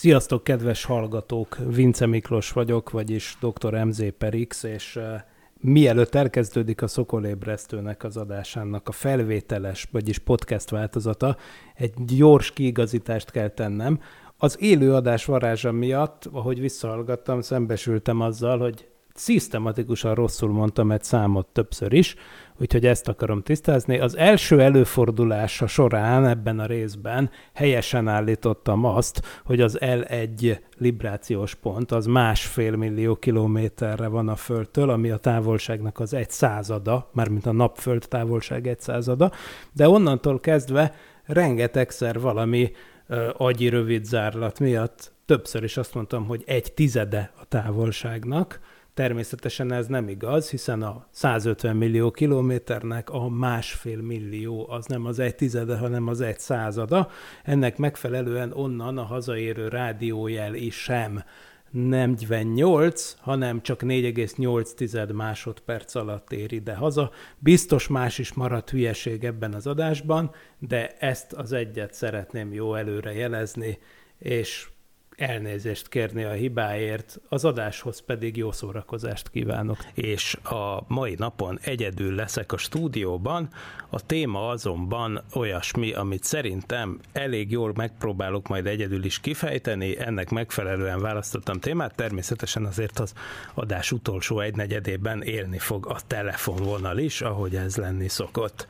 Sziasztok, kedves hallgatók! Vince Miklós vagyok, vagyis dr. MZ Perix, és mielőtt elkezdődik a Szokolébresztőnek az adásának a felvételes, vagyis podcast változata, egy gyors kiigazítást kell tennem. Az élő adás varázsa miatt, ahogy visszahallgattam, szembesültem azzal, hogy szisztematikusan rosszul mondtam egy számot többször is, úgyhogy ezt akarom tisztázni. Az első előfordulása során ebben a részben helyesen állítottam azt, hogy az L1 librációs pont az másfél millió kilométerre van a Földtől, ami a távolságnak az egy százada, mármint a napföld távolság egy százada, de onnantól kezdve rengetegszer valami uh, agyi rövidzárlat miatt többször is azt mondtam, hogy egy tizede a távolságnak, Természetesen ez nem igaz, hiszen a 150 millió kilométernek a másfél millió az nem az egy tizede, hanem az egy százada. Ennek megfelelően onnan a hazaérő rádiójel is sem 48, hanem csak 4,8 másodperc alatt ér ide haza. Biztos más is maradt hülyeség ebben az adásban, de ezt az egyet szeretném jó előre jelezni, és elnézést kérni a hibáért, az adáshoz pedig jó szórakozást kívánok. És a mai napon egyedül leszek a stúdióban, a téma azonban olyasmi, amit szerintem elég jól megpróbálok majd egyedül is kifejteni, ennek megfelelően választottam témát, természetesen azért az adás utolsó egynegyedében élni fog a telefonvonal is, ahogy ez lenni szokott.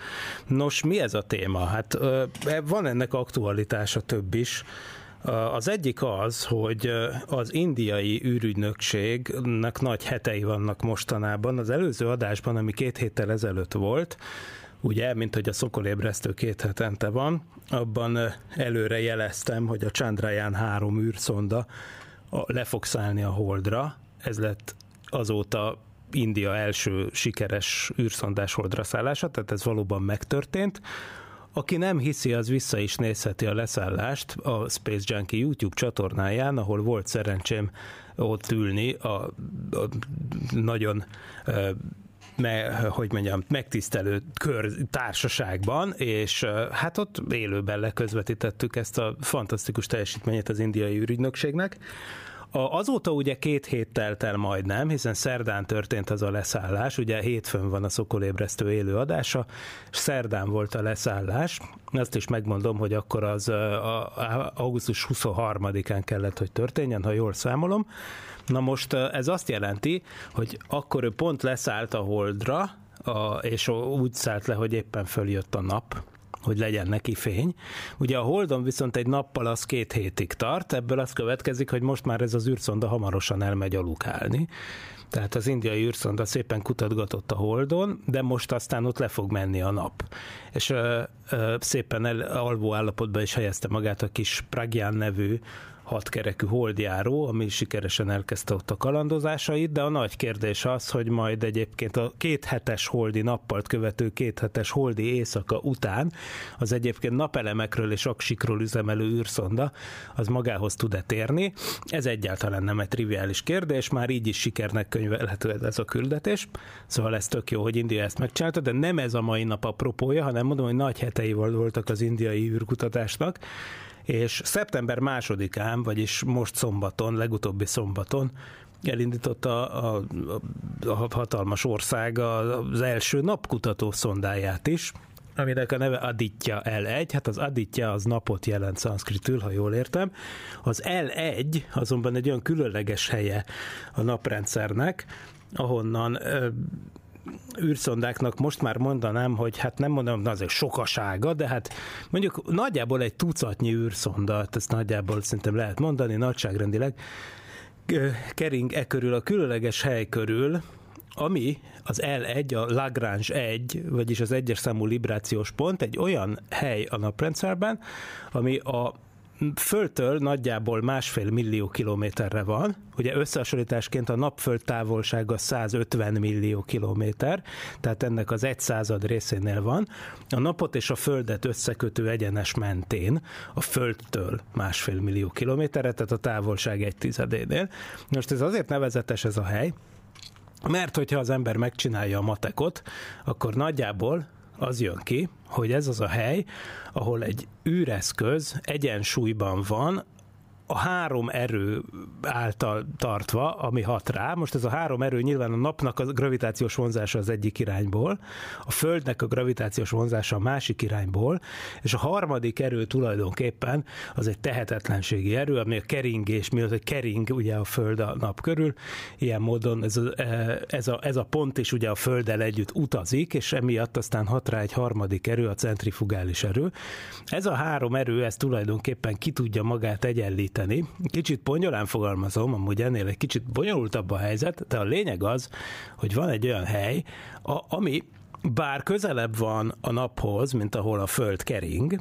Nos, mi ez a téma? Hát van ennek aktualitása több is, az egyik az, hogy az indiai űrügynökségnek nagy hetei vannak mostanában. Az előző adásban, ami két héttel ezelőtt volt, ugye, mint hogy a szokolébresztő két hetente van, abban előre jeleztem, hogy a Chandrayaan 3 űrszonda le fog szállni a Holdra. Ez lett azóta India első sikeres űrszondás holdra szállása, tehát ez valóban megtörtént. Aki nem hiszi, az vissza is nézheti a leszállást a Space Junkie YouTube csatornáján, ahol volt szerencsém ott ülni a, a nagyon me, hogy mondjam, megtisztelő kör társaságban, és hát ott élőben leközvetítettük ezt a fantasztikus teljesítményét az indiai űrügynökségnek. Azóta ugye két hét telt el majdnem, hiszen szerdán történt az a leszállás, ugye hétfőn van a Szokolébresztő élő adása, és szerdán volt a leszállás. Azt is megmondom, hogy akkor az a, a, augusztus 23-án kellett, hogy történjen, ha jól számolom. Na most ez azt jelenti, hogy akkor ő pont leszállt a Holdra, a, és úgy szállt le, hogy éppen följött a nap, hogy legyen neki fény. Ugye a Holdon viszont egy nappal az két hétig tart, ebből az következik, hogy most már ez az űrszonda hamarosan elmegy alukálni. Tehát az indiai űrszonda szépen kutatgatott a Holdon, de most aztán ott le fog menni a nap. És ö, ö, szépen el, alvó állapotban is helyezte magát a kis Pragyán nevű hatkerekű holdjáró, ami sikeresen elkezdte ott a kalandozásait, de a nagy kérdés az, hogy majd egyébként a két hetes holdi nappalt követő két hetes holdi éjszaka után az egyébként napelemekről és aksikról üzemelő űrszonda az magához tud-e térni. Ez egyáltalán nem egy triviális kérdés, már így is sikernek könyvelhető ez a küldetés, szóval ez tök jó, hogy India ezt megcsinálta, de nem ez a mai nap apropója, hanem mondom, hogy nagy hetei voltak az indiai űrkutatásnak, és szeptember másodikán, vagyis most szombaton, legutóbbi szombaton elindította a, a, a hatalmas ország az első napkutató szondáját is, aminek a neve Aditya L1, hát az Aditya az napot jelent szanszkritül, ha jól értem. Az L1 azonban egy olyan különleges helye a naprendszernek, ahonnan űrszondáknak most már mondanám, hogy hát nem mondom, az egy sokasága, de hát mondjuk nagyjából egy tucatnyi űrszonda, hát ezt nagyjából szerintem lehet mondani, nagyságrendileg, kering e körül, a különleges hely körül, ami az L1, a Lagrange 1, vagyis az egyes számú librációs pont, egy olyan hely a naprendszerben, ami a Földtől nagyjából másfél millió kilométerre van, ugye összehasonlításként a napföld távolsága 150 millió kilométer, tehát ennek az egy század részénél van. A napot és a földet összekötő egyenes mentén a földtől másfél millió kilométerre, tehát a távolság egy tizedénél. Most ez azért nevezetes ez a hely, mert hogyha az ember megcsinálja a matekot, akkor nagyjából az jön ki, hogy ez az a hely, ahol egy űreszköz egyensúlyban van a három erő által tartva, ami hat rá. Most ez a három erő nyilván a napnak a gravitációs vonzása az egyik irányból, a Földnek a gravitációs vonzása a másik irányból, és a harmadik erő tulajdonképpen az egy tehetetlenségi erő, ami a keringés miatt, hogy kering ugye a Föld a nap körül, ilyen módon ez a, ez a, ez a pont is ugye a Földdel együtt utazik, és emiatt aztán hat rá egy harmadik erő, a centrifugális erő. Ez a három erő, ez tulajdonképpen ki tudja magát egyenlíteni segíteni. Kicsit ponyolán fogalmazom, amúgy ennél egy kicsit bonyolultabb a helyzet, de a lényeg az, hogy van egy olyan hely, a, ami bár közelebb van a naphoz, mint ahol a Föld kering,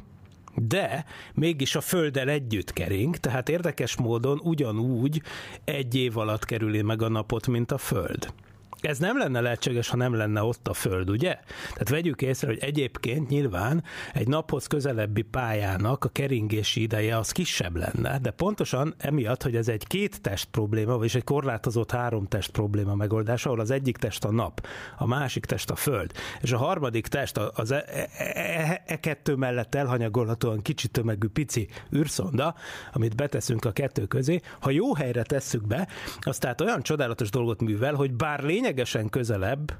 de mégis a Földdel együtt kering, tehát érdekes módon ugyanúgy egy év alatt kerüli meg a napot, mint a Föld. Ez nem lenne lehetséges, ha nem lenne ott a Föld, ugye? Tehát vegyük észre, hogy egyébként nyilván egy naphoz közelebbi pályának a keringési ideje az kisebb lenne, de pontosan emiatt, hogy ez egy két test probléma, vagy egy korlátozott három test probléma megoldás, ahol az egyik test a nap, a másik test a Föld, és a harmadik test az e, e, e, e kettő mellett elhanyagolhatóan kicsi tömegű pici űrszonda, amit beteszünk a kettő közé, ha jó helyre tesszük be, az tehát olyan csodálatos dolgot művel, hogy bár lényeg lényegesen közelebb,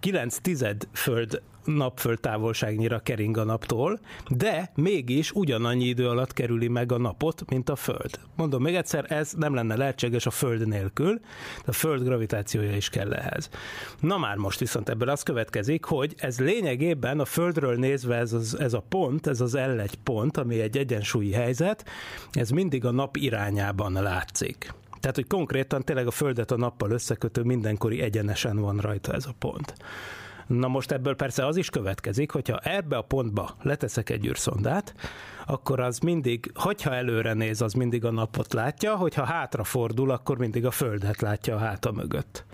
9 tized föld napföld távolságnyira kering a naptól, de mégis ugyanannyi idő alatt kerüli meg a napot, mint a Föld. Mondom még egyszer, ez nem lenne lehetséges a Föld nélkül, a Föld gravitációja is kell ehhez. Na már most viszont ebből az következik, hogy ez lényegében a Földről nézve ez, az, ez a pont, ez az L1 pont, ami egy egyensúlyi helyzet, ez mindig a nap irányában látszik. Tehát, hogy konkrétan tényleg a Földet a nappal összekötő mindenkori egyenesen van rajta ez a pont. Na most ebből persze az is következik, hogyha ebbe a pontba leteszek egy űrszondát, akkor az mindig, hogyha előre néz, az mindig a napot látja, hogyha hátra fordul, akkor mindig a Földet látja a háta mögött.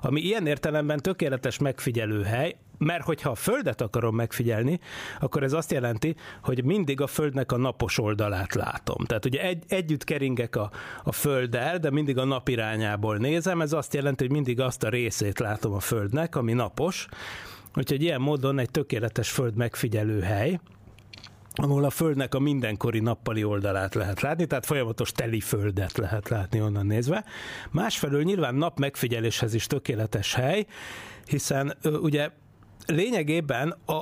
Ami ilyen értelemben tökéletes megfigyelő hely, mert hogyha a Földet akarom megfigyelni, akkor ez azt jelenti, hogy mindig a Földnek a napos oldalát látom. Tehát ugye egy, együtt keringek a, a Földdel, de mindig a nap irányából nézem, ez azt jelenti, hogy mindig azt a részét látom a Földnek, ami napos, úgyhogy ilyen módon egy tökéletes Föld megfigyelő hely, ahol a Földnek a mindenkori nappali oldalát lehet látni, tehát folyamatos teli Földet lehet látni onnan nézve. Másfelől nyilván nap megfigyeléshez is tökéletes hely, hiszen ugye lényegében a,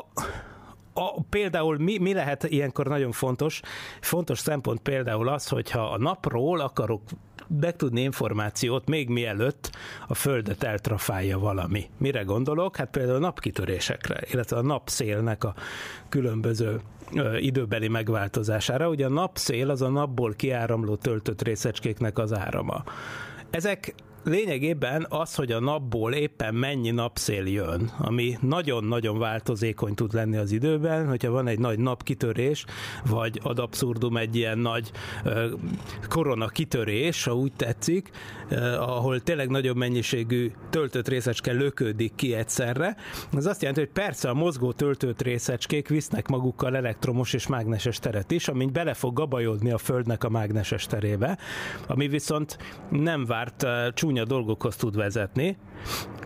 a, például mi, mi lehet ilyenkor nagyon fontos? Fontos szempont például az, hogyha a napról akarok megtudni információt még mielőtt a Földet eltrafálja valami. Mire gondolok? Hát például a napkitörésekre, illetve a napszélnek a különböző ö, időbeli megváltozására. Ugye a napszél az a napból kiáramló töltött részecskéknek az árama. Ezek lényegében az, hogy a napból éppen mennyi napszél jön, ami nagyon-nagyon változékony tud lenni az időben, hogyha van egy nagy napkitörés, vagy ad abszurdum egy ilyen nagy korona kitörés, ha úgy tetszik, ahol tényleg nagyobb mennyiségű töltött részecske löködik ki egyszerre. Ez azt jelenti, hogy persze a mozgó töltött részecskék visznek magukkal elektromos és mágneses teret is, ami bele fog gabajodni a Földnek a mágneses terébe, ami viszont nem várt csúnya csúnya dolgokhoz tud vezetni.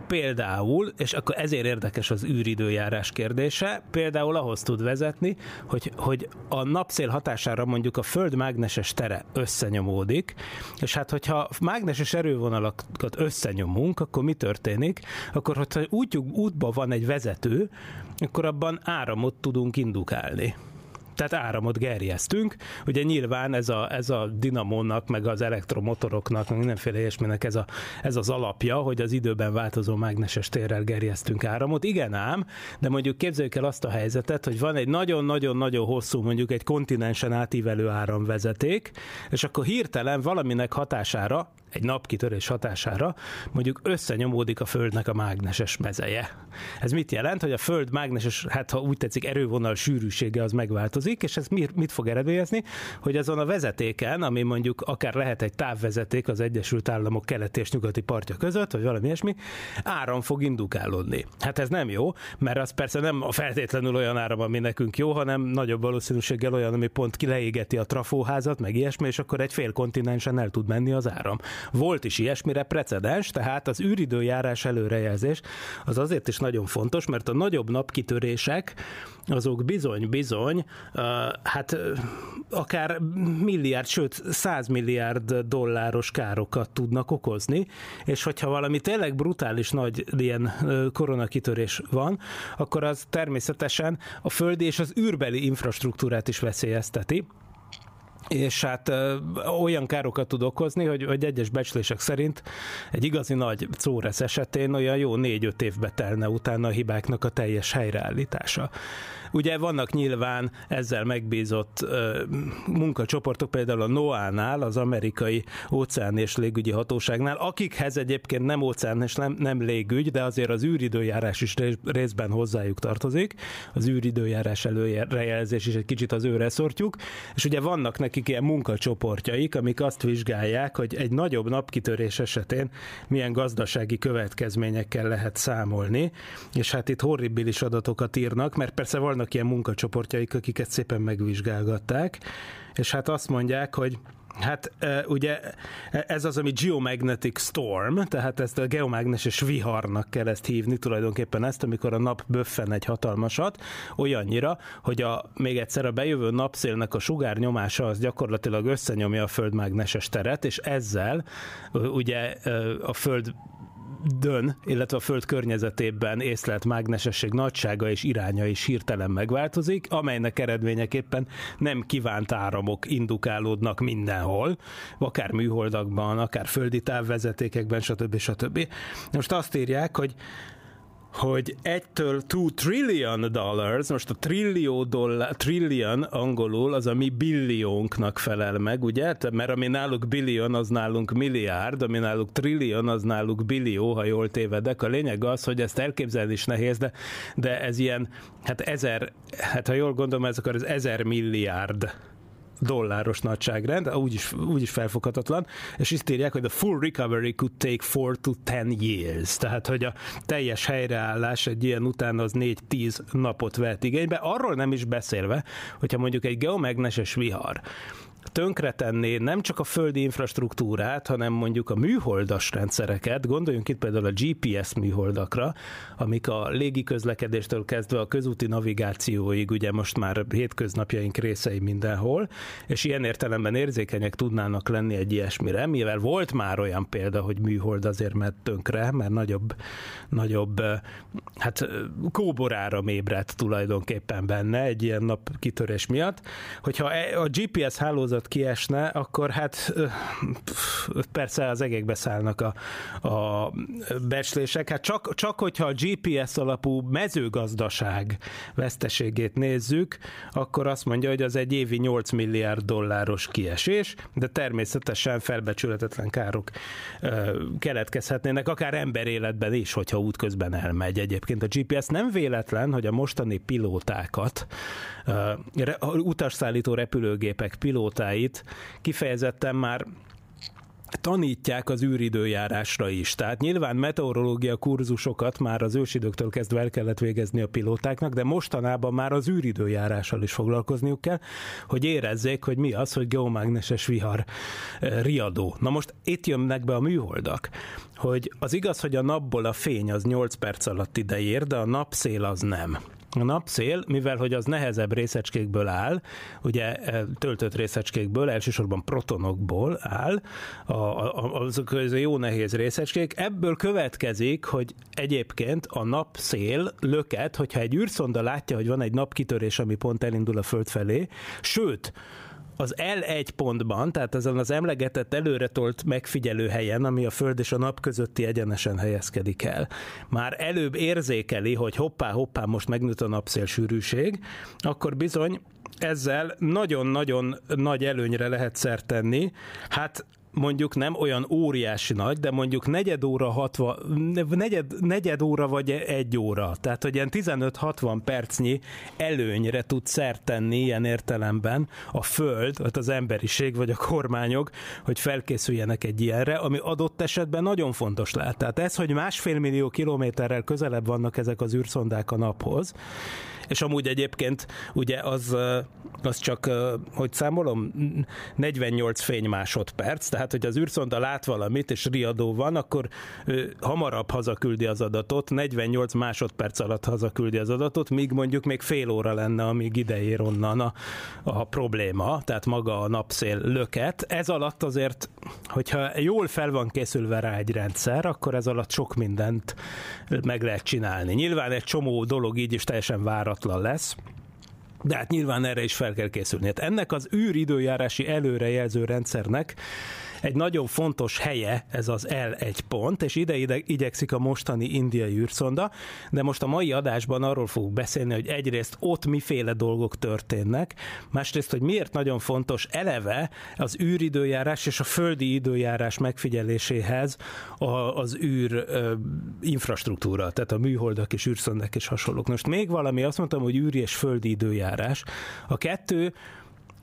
Például, és akkor ezért érdekes az űridőjárás kérdése, például ahhoz tud vezetni, hogy, hogy a napszél hatására mondjuk a Föld mágneses tere összenyomódik, és hát hogyha mágneses erővonalakat összenyomunk, akkor mi történik? Akkor, hogyha útjuk, útban van egy vezető, akkor abban áramot tudunk indukálni. Tehát áramot gerjesztünk. Ugye nyilván ez a, ez a dinamónak, meg az elektromotoroknak, meg mindenféle ilyesminek ez, a, ez az alapja, hogy az időben változó mágneses térrel gerjesztünk áramot. Igen ám, de mondjuk képzeljük el azt a helyzetet, hogy van egy nagyon-nagyon-nagyon hosszú, mondjuk egy kontinensen átívelő áramvezeték, és akkor hirtelen valaminek hatására egy napkitörés hatására mondjuk összenyomódik a Földnek a mágneses mezeje. Ez mit jelent, hogy a Föld mágneses, hát ha úgy tetszik, erővonal sűrűsége az megváltozik, és ez mit fog eredményezni, hogy azon a vezetéken, ami mondjuk akár lehet egy távvezeték az Egyesült Államok keleti és nyugati partja között, vagy valami ilyesmi, áram fog indukálódni. Hát ez nem jó, mert az persze nem a feltétlenül olyan áram, ami nekünk jó, hanem nagyobb valószínűséggel olyan, ami pont kileégeti a trafóházat, meg ilyesmi, és akkor egy fél kontinensen el tud menni az áram. Volt is ilyesmire precedens, tehát az űridőjárás előrejelzés az azért is nagyon fontos, mert a nagyobb napkitörések azok bizony-bizony, hát akár milliárd, sőt 100 milliárd dolláros károkat tudnak okozni, és hogyha valami tényleg brutális nagy ilyen koronakitörés van, akkor az természetesen a földi és az űrbeli infrastruktúrát is veszélyezteti, és hát olyan károkat tud okozni, hogy, hogy egyes becslések szerint egy igazi nagy Córesz esetén olyan jó négy-öt évbe telne utána a hibáknak a teljes helyreállítása. Ugye vannak nyilván ezzel megbízott munkacsoportok, például a NOAA-nál, az amerikai óceán és légügyi hatóságnál, akikhez egyébként nem óceán és nem, nem légügy, de azért az űridőjárás is részben hozzájuk tartozik, az űridőjárás előrejelzés is egy kicsit az őre szortjuk, és ugye vannak nekik ilyen munkacsoportjaik, amik azt vizsgálják, hogy egy nagyobb napkitörés esetén milyen gazdasági következményekkel lehet számolni, és hát itt horribilis adatokat írnak, mert persze vannak ilyen munkacsoportjaik, akiket szépen megvizsgálgatták, és hát azt mondják, hogy Hát ugye ez az, ami geomagnetic storm, tehát ezt a geomágneses viharnak kell ezt hívni, tulajdonképpen ezt, amikor a nap böffen egy hatalmasat, olyannyira, hogy a, még egyszer a bejövő napszélnek a sugárnyomása az gyakorlatilag összenyomja a földmágneses teret, és ezzel ugye a föld dön, illetve a Föld környezetében észlelt mágnesesség nagysága és iránya is hirtelen megváltozik, amelynek eredményeképpen nem kívánt áramok indukálódnak mindenhol, akár műholdakban, akár földi távvezetékekben, stb. stb. Most azt írják, hogy hogy 1-től 2 trillion dollars, most a trillió dollár, trillion angolul az a mi billiónknak felel meg, ugye? Mert ami náluk billion, az nálunk milliárd, ami náluk trillion, az náluk billió, ha jól tévedek. A lényeg az, hogy ezt elképzelni is nehéz, de, de ez ilyen, hát ezer, hát ha jól gondolom, ez akkor az ezer milliárd dolláros nagyságrend, úgyis, úgyis felfoghatatlan, és itt írják, hogy the full recovery could take 4 to 10 years, tehát hogy a teljes helyreállás egy ilyen után az 4-10 napot vett igénybe, arról nem is beszélve, hogyha mondjuk egy geomagneses vihar tönkretenné nem csak a földi infrastruktúrát, hanem mondjuk a műholdas rendszereket, gondoljunk itt például a GPS műholdakra, amik a légiközlekedéstől kezdve a közúti navigációig ugye most már hétköznapjaink részei mindenhol, és ilyen értelemben érzékenyek tudnának lenni egy ilyesmire, mivel volt már olyan példa, hogy műhold azért ment tönkre, mert nagyobb, nagyobb hát kóborára ébredt tulajdonképpen benne egy ilyen nap kitörés miatt, hogyha e, a GPS hálózat hálózat kiesne, akkor hát persze az egekbe szállnak a, a becslések. Hát csak, csak hogyha a GPS alapú mezőgazdaság veszteségét nézzük, akkor azt mondja, hogy az egy évi 8 milliárd dolláros kiesés, de természetesen felbecsületetlen károk keletkezhetnének, akár emberéletben is, hogyha útközben elmegy. Egyébként a GPS nem véletlen, hogy a mostani pilótákat, utasszállító repülőgépek pilótáit példáit kifejezetten már tanítják az űridőjárásra is. Tehát nyilván meteorológia kurzusokat már az ősidőktől kezdve el kellett végezni a pilótáknak, de mostanában már az űridőjárással is foglalkozniuk kell, hogy érezzék, hogy mi az, hogy geomágneses vihar eh, riadó. Na most itt jönnek be a műholdak, hogy az igaz, hogy a napból a fény az 8 perc alatt ide ér, de a napszél az nem. A napszél, mivel hogy az nehezebb részecskékből áll, ugye e, töltött részecskékből, elsősorban protonokból áll, a, a, azok az jó nehéz részecskék, ebből következik, hogy egyébként a napszél löket, hogyha egy űrszonda látja, hogy van egy napkitörés, ami pont elindul a Föld felé, sőt, az L1 pontban, tehát ezen az emlegetett előretolt megfigyelő helyen, ami a Föld és a nap közötti egyenesen helyezkedik el, már előbb érzékeli, hogy hoppá, hoppá, most megnőtt a napszél sűrűség, akkor bizony ezzel nagyon-nagyon nagy előnyre lehet szert tenni. Hát mondjuk nem olyan óriási nagy, de mondjuk negyed óra, 60, negyed, negyed óra vagy egy óra. Tehát, hogy ilyen 15-60 percnyi előnyre tud szert tenni ilyen értelemben a Föld, vagy az emberiség, vagy a kormányok, hogy felkészüljenek egy ilyenre, ami adott esetben nagyon fontos lehet. Tehát ez, hogy másfél millió kilométerrel közelebb vannak ezek az űrszondák a naphoz, és amúgy egyébként ugye az, az csak, hogy számolom, 48 fény másodperc, tehát hogy az űrszonda lát valamit, és riadó van, akkor ő hamarabb hazaküldi az adatot, 48 másodperc alatt hazaküldi az adatot, míg mondjuk még fél óra lenne, amíg ideér onnan a, a probléma, tehát maga a napszél löket. Ez alatt azért, hogyha jól fel van készülve rá egy rendszer, akkor ez alatt sok mindent meg lehet csinálni. Nyilván egy csomó dolog így is teljesen várat váratlan lesz, de hát nyilván erre is fel kell készülni. Hát ennek az űridőjárási előrejelző rendszernek egy nagyon fontos helye ez az L1 pont, és ide, ide igyekszik a mostani indiai űrszonda, de most a mai adásban arról fogunk beszélni, hogy egyrészt ott miféle dolgok történnek, másrészt, hogy miért nagyon fontos eleve az űridőjárás és a földi időjárás megfigyeléséhez az űr infrastruktúra, tehát a műholdak és űrszondák és hasonlók. Most még valami, azt mondtam, hogy űri és földi időjárás. A kettő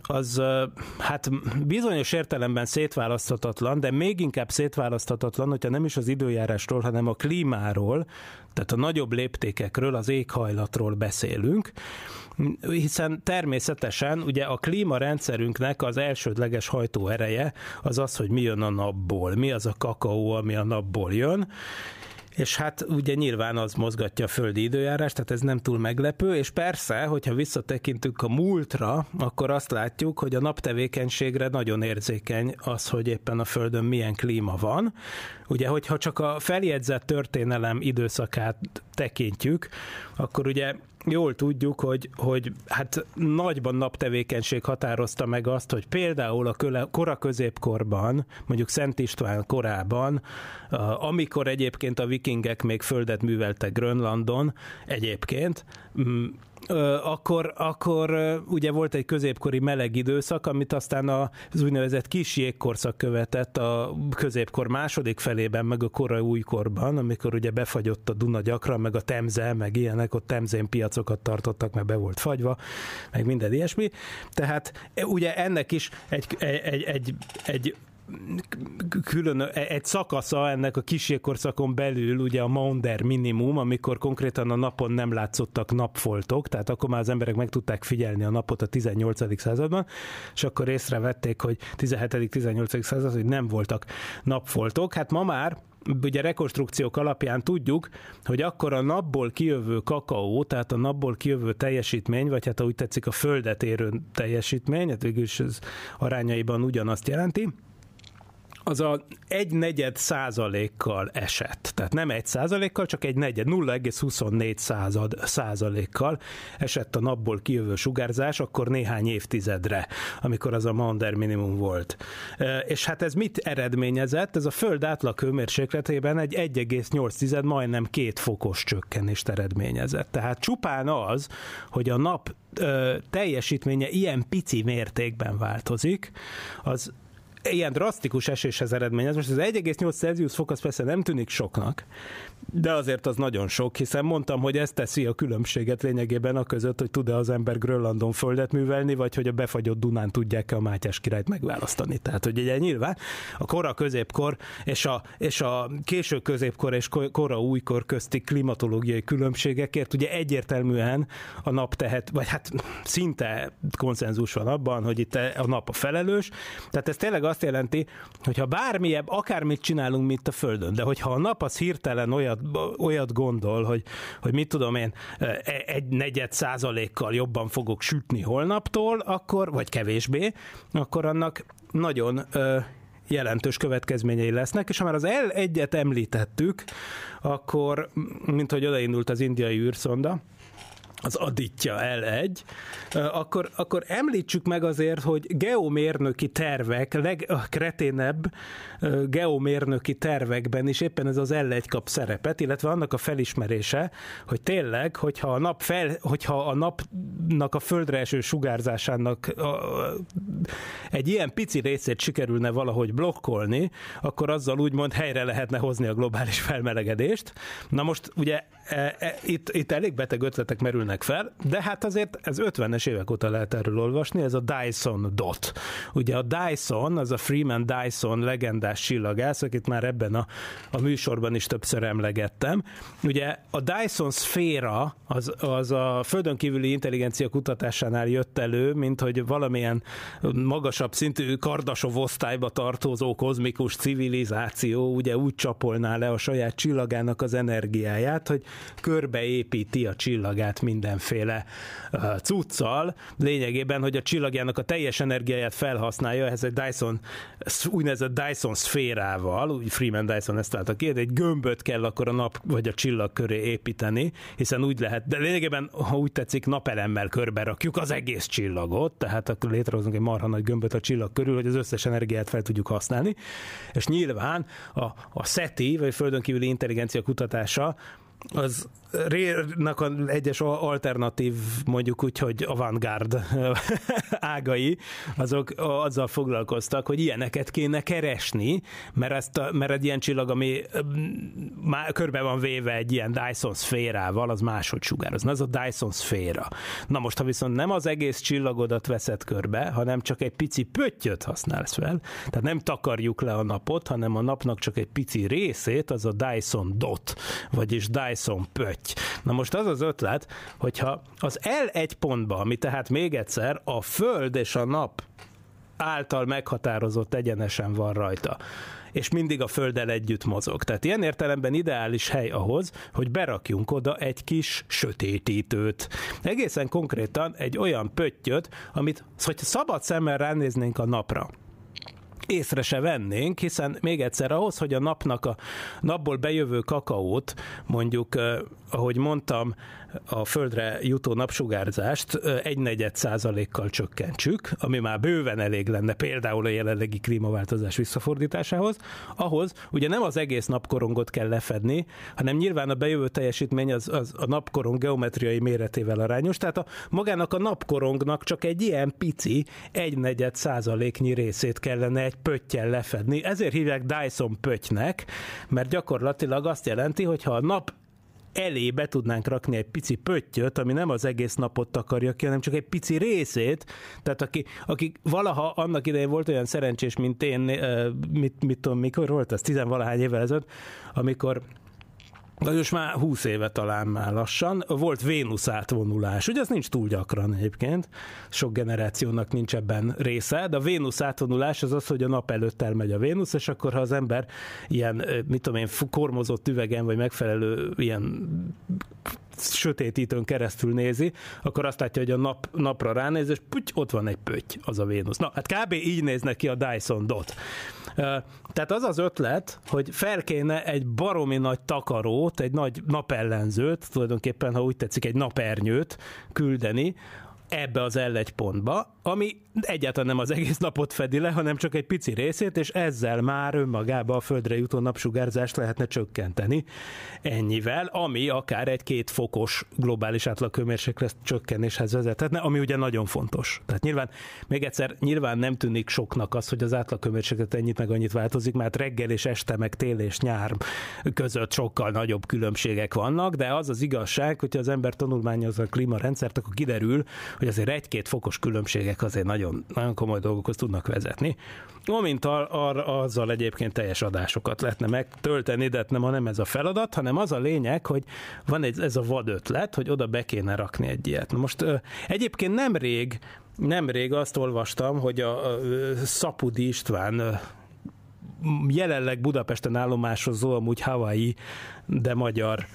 az hát bizonyos értelemben szétválaszthatatlan, de még inkább szétválaszthatatlan, hogyha nem is az időjárásról, hanem a klímáról, tehát a nagyobb léptékekről, az éghajlatról beszélünk, hiszen természetesen ugye a klímarendszerünknek az elsődleges hajtóereje az az, hogy mi jön a napból, mi az a kakaó, ami a napból jön, és hát ugye nyilván az mozgatja a földi időjárás, tehát ez nem túl meglepő, és persze, hogyha visszatekintünk a múltra, akkor azt látjuk, hogy a naptevékenységre nagyon érzékeny az, hogy éppen a Földön milyen klíma van. Ugye, hogyha csak a feljegyzett történelem időszakát tekintjük, akkor ugye jól tudjuk, hogy, hogy hát nagyban naptevékenység határozta meg azt, hogy például a kora középkorban, mondjuk Szent István korában, amikor egyébként a vikingek még földet műveltek Grönlandon, egyébként, akkor, akkor ugye volt egy középkori meleg időszak, amit aztán az úgynevezett kis jégkorszak követett a középkor második felében, meg a korai újkorban, amikor ugye befagyott a Duna gyakran, meg a Temze, meg ilyenek, ott Temzén piacokat tartottak, mert be volt fagyva, meg minden ilyesmi. Tehát ugye ennek is egy, egy, egy, egy külön egy szakasza ennek a kísérkorszakon belül, ugye a Maunder minimum, amikor konkrétan a napon nem látszottak napfoltok, tehát akkor már az emberek meg tudták figyelni a napot a 18. században, és akkor észrevették, hogy 17.-18. század, hogy nem voltak napfoltok. Hát ma már ugye rekonstrukciók alapján tudjuk, hogy akkor a napból kijövő kakaó, tehát a napból kijövő teljesítmény, vagy hát úgy tetszik a földet érő teljesítmény, hát végülis ez arányaiban ugyanazt jelenti, az a egy negyed százalékkal esett. Tehát nem egy százalékkal, csak egy negyed, 0,24 század százalékkal esett a napból kijövő sugárzás, akkor néhány évtizedre, amikor az a Maunder minimum volt. És hát ez mit eredményezett? Ez a Föld átlag hőmérsékletében egy 1,8, majdnem két fokos csökkenést eredményezett. Tehát csupán az, hogy a nap teljesítménye ilyen pici mértékben változik, az ilyen drasztikus eséshez eredményez. Most az 1,8 Celsius fok az persze nem tűnik soknak, de azért az nagyon sok, hiszen mondtam, hogy ez teszi a különbséget lényegében a között, hogy tud-e az ember Grönlandon földet művelni, vagy hogy a befagyott Dunán tudják-e a Mátyás királyt megválasztani. Tehát, hogy ugye nyilván a kora középkor és a, és a késő középkor és kora újkor közti klimatológiai különbségekért ugye egyértelműen a nap tehet, vagy hát szinte konszenzus van abban, hogy itt a nap a felelős. Tehát ez tényleg azt jelenti, hogy ha bármilyen, akármit csinálunk, mint a Földön, de hogyha a nap az hirtelen olyat, olyat gondol, hogy, hogy mit tudom én, e, egy negyed százalékkal jobban fogok sütni holnaptól, akkor, vagy kevésbé, akkor annak nagyon jelentős következményei lesznek, és ha már az L1-et említettük, akkor, mint hogy odaindult az indiai űrszonda, az Aditya L1, akkor, akkor említsük meg azért, hogy geomérnöki tervek, legkreténebb geomérnöki tervekben is éppen ez az L1 kap szerepet, illetve annak a felismerése, hogy tényleg, hogyha a, nap fel, hogyha a napnak a földre eső sugárzásának a, egy ilyen pici részét sikerülne valahogy blokkolni, akkor azzal úgymond helyre lehetne hozni a globális felmelegedést. Na most ugye e, e, itt, itt elég beteg ötletek merülnek merülnek fel, de hát azért ez 50-es évek óta lehet erről olvasni, ez a Dyson Dot. Ugye a Dyson, az a Freeman Dyson legendás csillagász, akit már ebben a, a műsorban is többször emlegettem. Ugye a Dyson szféra az, az a földön kívüli intelligencia kutatásánál jött elő, mint hogy valamilyen magasabb szintű Kardasov osztályba tartozó kozmikus civilizáció ugye úgy csapolná le a saját csillagának az energiáját, hogy körbeépíti a csillagát, mint mindenféle cuccal, lényegében, hogy a csillagjának a teljes energiáját felhasználja, ez egy Dyson, úgynevezett Dyson szférával, úgy Freeman Dyson ezt találta ki, egy gömböt kell akkor a nap vagy a csillag köré építeni, hiszen úgy lehet, de lényegében, ha úgy tetszik, napelemmel körbe rakjuk az egész csillagot, tehát akkor létrehozunk egy marha nagy gömböt a csillag körül, hogy az összes energiát fel tudjuk használni, és nyilván a, a SETI, vagy földön kívüli intelligencia kutatása az Rérnak a egyes alternatív, mondjuk úgy, hogy avantgárd ágai, azok azzal foglalkoztak, hogy ilyeneket kéne keresni, mert, ezt a, mert egy ilyen csillag, ami már körbe van véve egy ilyen Dyson szférával, az máshogy sugározna. Ez a Dyson szféra. Na most, ha viszont nem az egész csillagodat veszed körbe, hanem csak egy pici pöttyöt használsz fel, tehát nem takarjuk le a napot, hanem a napnak csak egy pici részét, az a Dyson dot, vagyis Dyson pötty pötty. Na most az az ötlet, hogyha az L egy pontba, ami tehát még egyszer a Föld és a nap által meghatározott egyenesen van rajta, és mindig a Földdel együtt mozog. Tehát ilyen értelemben ideális hely ahhoz, hogy berakjunk oda egy kis sötétítőt. Egészen konkrétan egy olyan pöttyöt, amit, hogy szabad szemmel ránéznénk a napra, észre se vennénk, hiszen még egyszer ahhoz, hogy a napnak a napból bejövő kakaót, mondjuk, ahogy mondtam, a földre jutó napsugárzást egy negyed százalékkal csökkentsük, ami már bőven elég lenne például a jelenlegi klímaváltozás visszafordításához, ahhoz ugye nem az egész napkorongot kell lefedni, hanem nyilván a bejövő teljesítmény az, az a napkorong geometriai méretével arányos, tehát a, magának a napkorongnak csak egy ilyen pici, egy negyed százaléknyi részét kellene egy pöttyel lefedni. Ezért hívják Dyson pöttynek, mert gyakorlatilag azt jelenti, hogy ha a nap elé be tudnánk rakni egy pici pöttyöt, ami nem az egész napot takarja ki, hanem csak egy pici részét. Tehát aki, aki valaha annak idején volt olyan szerencsés, mint én, mit, mit tudom, mikor volt ez, tizenvalahány évvel ezelőtt, amikor de most már 20 éve talán már lassan. Volt Vénusz átvonulás, ugye ez nincs túl gyakran egyébként, sok generációnak nincs ebben része, de a Vénusz átvonulás az az, hogy a nap előtt elmegy a Vénusz, és akkor ha az ember ilyen, mit tudom én, kormozott üvegen, vagy megfelelő ilyen sötétítőn keresztül nézi, akkor azt látja, hogy a nap, napra ránéz, és puty, ott van egy pötty, az a Vénusz. Na, hát kb. így néznek ki a Dyson Dot. Tehát az az ötlet, hogy fel kéne egy baromi nagy takarót, egy nagy napellenzőt, tulajdonképpen, ha úgy tetszik, egy napernyőt küldeni, ebbe az L1 pontba, ami egyáltalán nem az egész napot fedi le, hanem csak egy pici részét, és ezzel már önmagába a földre jutó napsugárzást lehetne csökkenteni ennyivel, ami akár egy két fokos globális átlagkőmérséklet csökkenéshez vezethetne, ami ugye nagyon fontos. Tehát nyilván, még egyszer, nyilván nem tűnik soknak az, hogy az átlagkőmérséklet ennyit meg annyit változik, mert reggel és este, meg tél és nyár között sokkal nagyobb különbségek vannak, de az az igazság, hogyha az ember tanulmányozza a klímarendszert, akkor kiderül, hogy azért egy-két fokos különbségek azért nagyon, nagyon komoly dolgokhoz tudnak vezetni. Amint arra azzal egyébként teljes adásokat lehetne megtölteni, de hát nem, nem ez a feladat, hanem az a lényeg, hogy van egy, ez a vad ötlet, hogy oda be kéne rakni egy ilyet. Na most egyébként nemrég Nemrég azt olvastam, hogy a Szapudi István jelenleg Budapesten állomásozó, amúgy Hawaii, de magyar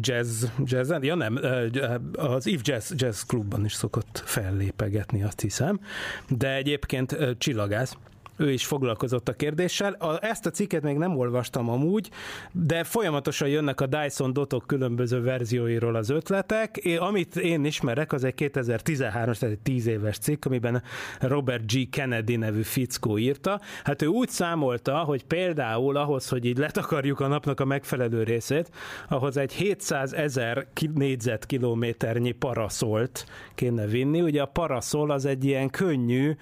jazz, jazz, ja nem, az Eve Jazz, Jazz Clubban is szokott fellépegetni, azt hiszem, de egyébként csillagász, ő is foglalkozott a kérdéssel. A, ezt a cikket még nem olvastam amúgy, de folyamatosan jönnek a Dyson Dotok különböző verzióiról az ötletek. Én, amit én ismerek, az egy 2013 tehát egy 10 éves cikk, amiben Robert G. Kennedy nevű fickó írta. Hát ő úgy számolta, hogy például ahhoz, hogy így letakarjuk a napnak a megfelelő részét, ahhoz egy 700 ezer négyzetkilométernyi paraszolt kéne vinni. Ugye a paraszol az egy ilyen könnyű,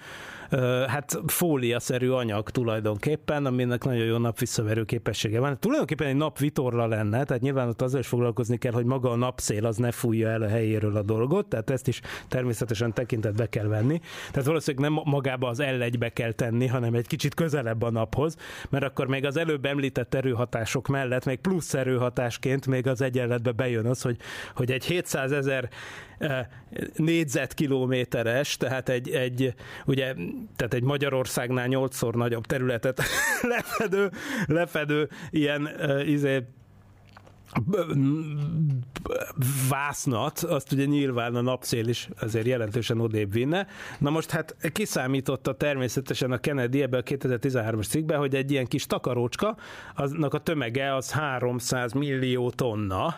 hát fólia szerű anyag tulajdonképpen, aminek nagyon jó napvisszaverő képessége van. Tulajdonképpen egy napvitorla lenne, tehát nyilván ott azzal is foglalkozni kell, hogy maga a napszél az ne fújja el a helyéről a dolgot, tehát ezt is természetesen tekintetbe kell venni. Tehát valószínűleg nem magába az L1-be kell tenni, hanem egy kicsit közelebb a naphoz, mert akkor még az előbb említett erőhatások mellett, még plusz erőhatásként még az egyenletbe bejön az, hogy, hogy egy 700 ezer négyzetkilométeres, tehát egy, egy, ugye, tehát egy Magyarországnál nyolcszor nagyobb területet lefedő, lefedő ilyen izé, vásznat, azt ugye nyilván a napszél is azért jelentősen odébb vinne. Na most hát kiszámította természetesen a Kennedy ebbe a 2013-as cikkbe, hogy egy ilyen kis takarócska, aznak a tömege az 300 millió tonna,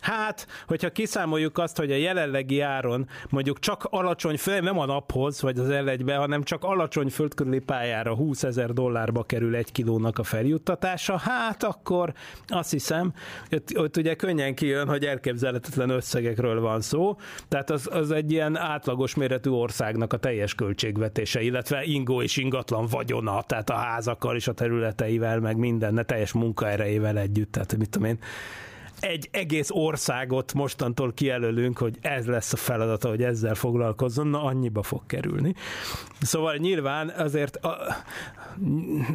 Hát, hogyha kiszámoljuk azt, hogy a jelenlegi áron mondjuk csak alacsony föld, nem a naphoz, vagy az l hanem csak alacsony földkörüli pályára 20 ezer dollárba kerül egy kilónak a feljuttatása, hát akkor azt hiszem, ott, ott ugye könnyen kijön, hogy elképzelhetetlen összegekről van szó, tehát az, az egy ilyen átlagos méretű országnak a teljes költségvetése, illetve ingó és ingatlan vagyona, tehát a házakkal és a területeivel, meg mindenne, teljes munkaerejével együtt, tehát mit tudom én, egy egész országot mostantól kijelölünk, hogy ez lesz a feladata, hogy ezzel foglalkozzon, na annyiba fog kerülni. Szóval nyilván azért a,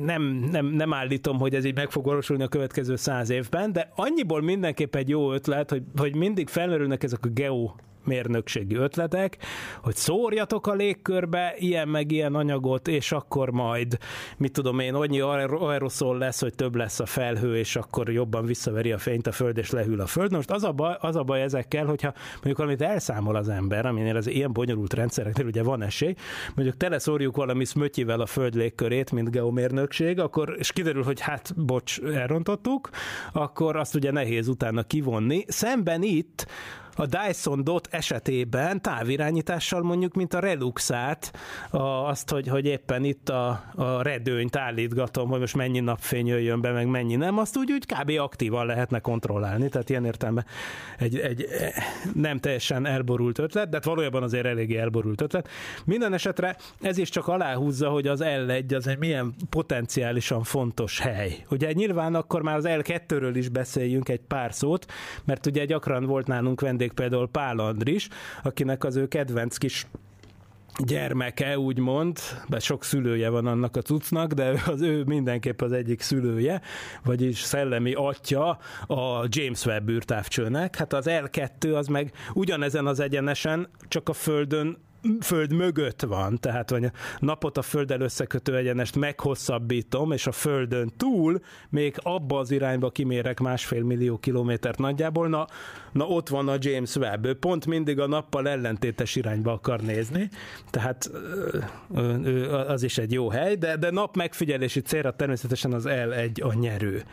nem, nem, nem állítom, hogy ez így meg fog valósulni a következő száz évben, de annyiból mindenképp egy jó ötlet, hogy, hogy mindig felmerülnek ezek a geo mérnökségi ötletek, hogy szórjatok a légkörbe ilyen meg ilyen anyagot, és akkor majd, mit tudom én, annyi aeroszol lesz, hogy több lesz a felhő, és akkor jobban visszaveri a fényt a föld, és lehűl a föld. Most az a baj, az a baj ezekkel, hogyha mondjuk valamit elszámol az ember, aminél az ilyen bonyolult rendszereknél ugye van esély, mondjuk teleszórjuk valami szmötyivel a föld légkörét, mint geomérnökség, akkor, és kiderül, hogy hát, bocs, elrontottuk, akkor azt ugye nehéz utána kivonni. Szemben itt a Dyson Dot esetében távirányítással mondjuk, mint a Reluxát, azt, hogy, hogy éppen itt a, a redőnyt állítgatom, hogy most mennyi napfény jöjjön be, meg mennyi nem, azt úgy, úgy kb. aktívan lehetne kontrollálni, tehát ilyen értelme egy, egy nem teljesen elborult ötlet, de hát valójában azért eléggé elborult ötlet. Minden esetre ez is csak aláhúzza, hogy az L1 az egy milyen potenciálisan fontos hely. Ugye nyilván akkor már az L2-ről is beszéljünk egy pár szót, mert ugye gyakran volt nálunk vendég emlékszik például Pál Andris, akinek az ő kedvenc kis gyermeke, úgymond, mert sok szülője van annak a cuccnak, de az ő mindenképp az egyik szülője, vagyis szellemi atya a James Webb űrtávcsőnek. Hát az L2 az meg ugyanezen az egyenesen, csak a Földön föld mögött van, tehát vagy a napot a földdel összekötő egyenest meghosszabbítom, és a földön túl még abba az irányba kimérek másfél millió kilométert nagyjából, na, na ott van a James Webb. Ő pont mindig a nappal ellentétes irányba akar nézni, tehát az is egy jó hely, de, de nap megfigyelési célra természetesen az el egy a nyerő.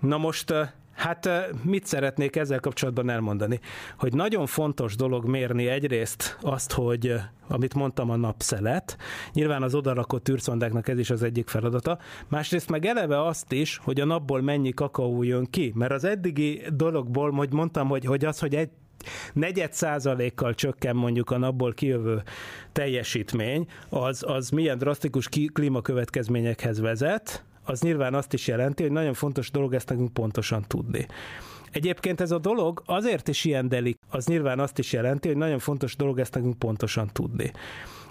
Na most Hát mit szeretnék ezzel kapcsolatban elmondani? Hogy nagyon fontos dolog mérni egyrészt azt, hogy amit mondtam, a napszelet. Nyilván az odarakott űrszondáknak ez is az egyik feladata. Másrészt meg eleve azt is, hogy a napból mennyi kakaó jön ki. Mert az eddigi dologból, hogy mondtam, hogy, hogy az, hogy egy negyed százalékkal csökken mondjuk a napból kijövő teljesítmény, az, az milyen drasztikus klímakövetkezményekhez vezet, az nyilván azt is jelenti, hogy nagyon fontos dolog ezt nekünk pontosan tudni. Egyébként ez a dolog azért is ilyen delik, az nyilván azt is jelenti, hogy nagyon fontos dolog ezt nekünk pontosan tudni.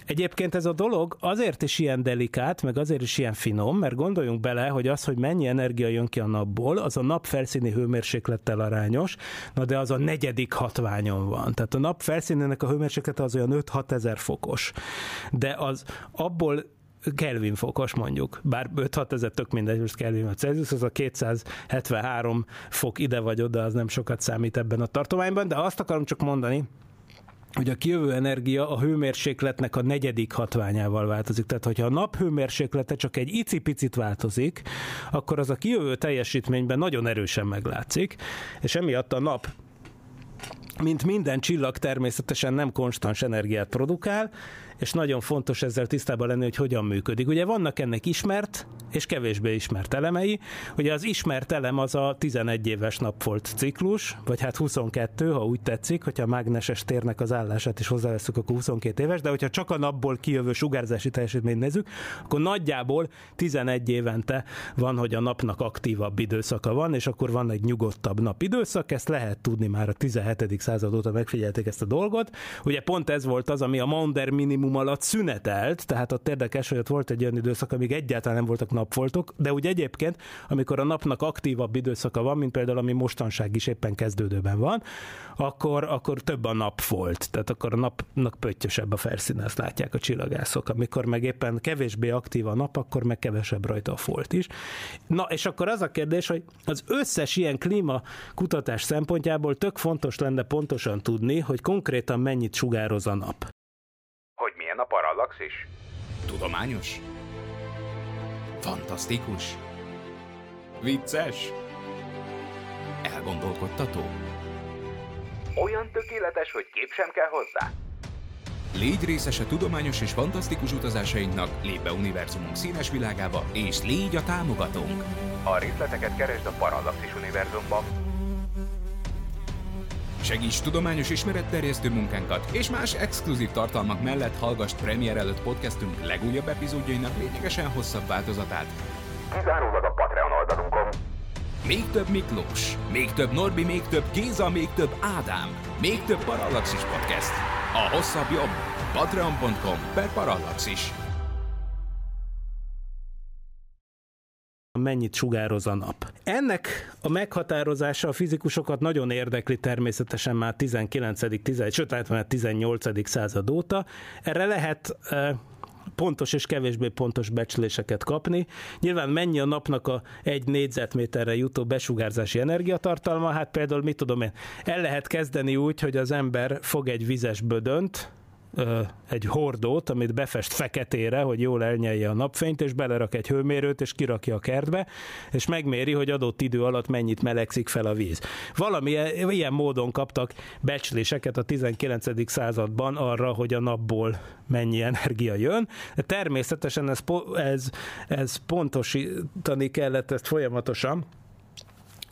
Egyébként ez a dolog azért is ilyen delikát, meg azért is ilyen finom, mert gondoljunk bele, hogy az, hogy mennyi energia jön ki a napból, az a nap felszíni hőmérséklettel arányos, na de az a negyedik hatványon van. Tehát a nap felszínének a hőmérséklete az olyan 5-6 ezer fokos. De az abból Kelvin fokos mondjuk, bár 5-6 ezer tök mindegy, most Kelvin a Celsius, az a 273 fok ide vagy oda, az nem sokat számít ebben a tartományban, de azt akarom csak mondani, hogy a kijövő energia a hőmérsékletnek a negyedik hatványával változik. Tehát, hogyha a nap hőmérséklete csak egy icipicit változik, akkor az a kijövő teljesítményben nagyon erősen meglátszik, és emiatt a nap mint minden csillag természetesen nem konstans energiát produkál, és nagyon fontos ezzel tisztában lenni, hogy hogyan működik. Ugye vannak ennek ismert és kevésbé ismert elemei. Ugye az ismert elem az a 11 éves napfolt ciklus, vagy hát 22, ha úgy tetszik, hogyha a mágneses térnek az állását is hozzáveszünk, akkor 22 éves, de hogyha csak a napból kijövő sugárzási teljesítményt nézzük, akkor nagyjából 11 évente van, hogy a napnak aktívabb időszaka van, és akkor van egy nyugodtabb napidőszak, ezt lehet tudni már a 17. század óta megfigyelték ezt a dolgot. Ugye pont ez volt az, ami a Maunder minimum alatt szünetelt, tehát ott érdekes, hogy ott volt egy olyan időszak, amíg egyáltalán nem voltak napfoltok, de úgy egyébként, amikor a napnak aktívabb időszaka van, mint például ami mostanság is éppen kezdődőben van, akkor, akkor több a napfolt, tehát akkor a napnak pöttyösebb a felszíne, ezt látják a csillagászok. Amikor meg éppen kevésbé aktív a nap, akkor meg kevesebb rajta a folt is. Na, és akkor az a kérdés, hogy az összes ilyen klíma kutatás szempontjából tök fontos lenne pontosan tudni, hogy konkrétan mennyit sugároz a nap. A parallaxis? Tudományos? Fantasztikus? Vicces? Elgondolkodtató? Olyan tökéletes, hogy kép sem kell hozzá? Légy részese tudományos és fantasztikus utazásainknak, lépj be univerzumunk színes világába, és légy a támogatónk! A részleteket keresd a Parallaxis univerzumban. Segíts tudományos ismeretterjesztő munkánkat, és más exkluzív tartalmak mellett hallgass premier előtt podcastünk legújabb epizódjainak lényegesen hosszabb változatát. Kizárólag a Patreon oldalunkon. Még több Miklós, még több Norbi, még több Géza, még több Ádám, még több Parallaxis Podcast. A hosszabb jobb. Patreon.com per Parallaxis. Mennyit sugároz a nap. Ennek a meghatározása a fizikusokat nagyon érdekli természetesen már 19. 10, sőt, lehet már 18. század óta. Erre lehet eh, pontos és kevésbé pontos becsléseket kapni. Nyilván mennyi a napnak a egy négyzetméterre jutó besugárzási energiatartalma, hát például mit tudom én, el lehet kezdeni úgy, hogy az ember fog egy vizes bödönt, egy hordót, amit befest feketére, hogy jól elnyelje a napfényt, és belerak egy hőmérőt, és kirakja a kertbe, és megméri, hogy adott idő alatt mennyit melegszik fel a víz. Valami ilyen módon kaptak becsléseket a 19. században arra, hogy a napból mennyi energia jön. Természetesen ez, ez, ez pontosítani kellett ezt folyamatosan,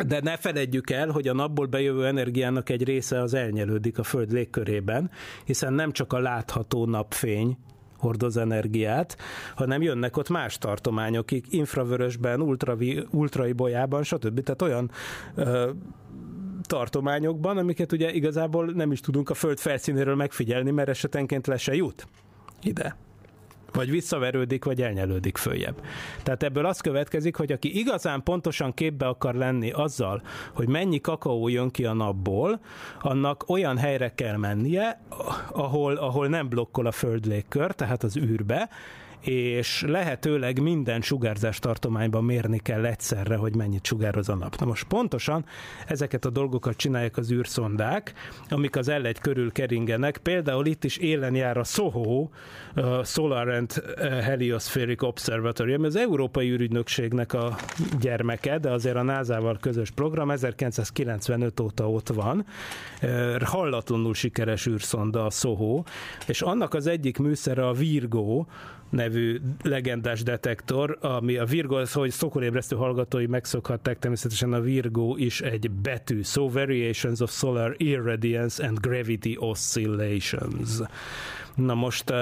de ne feledjük el, hogy a napból bejövő energiának egy része az elnyelődik a Föld légkörében, hiszen nem csak a látható napfény hordoz energiát, hanem jönnek ott más tartományok, infravörösben, ultravi, ultraibolyában, stb. Tehát olyan ö, tartományokban, amiket ugye igazából nem is tudunk a Föld felszínéről megfigyelni, mert esetenként le se jut ide vagy visszaverődik, vagy elnyelődik följebb. Tehát ebből az következik, hogy aki igazán pontosan képbe akar lenni azzal, hogy mennyi kakaó jön ki a napból, annak olyan helyre kell mennie, ahol, ahol nem blokkol a föld légkör, tehát az űrbe, és lehetőleg minden sugárzás tartományban mérni kell egyszerre, hogy mennyit sugároz a nap. Na most pontosan ezeket a dolgokat csinálják az űrszondák, amik az L1 körül keringenek. Például itt is élen jár a SOHO, Solar and Heliospheric Observatory, ami az Európai űrügynökségnek a gyermeke, de azért a NASA-val közös program, 1995 óta ott van. Hallatlanul sikeres űrszonda a SOHO, és annak az egyik műszere a Virgo, nevű legendás detektor, ami a Virgo, az, hogy szokorébresztő hallgatói megszokhatták, természetesen a Virgo is egy betű, so variations of solar irradiance and gravity oscillations. Na most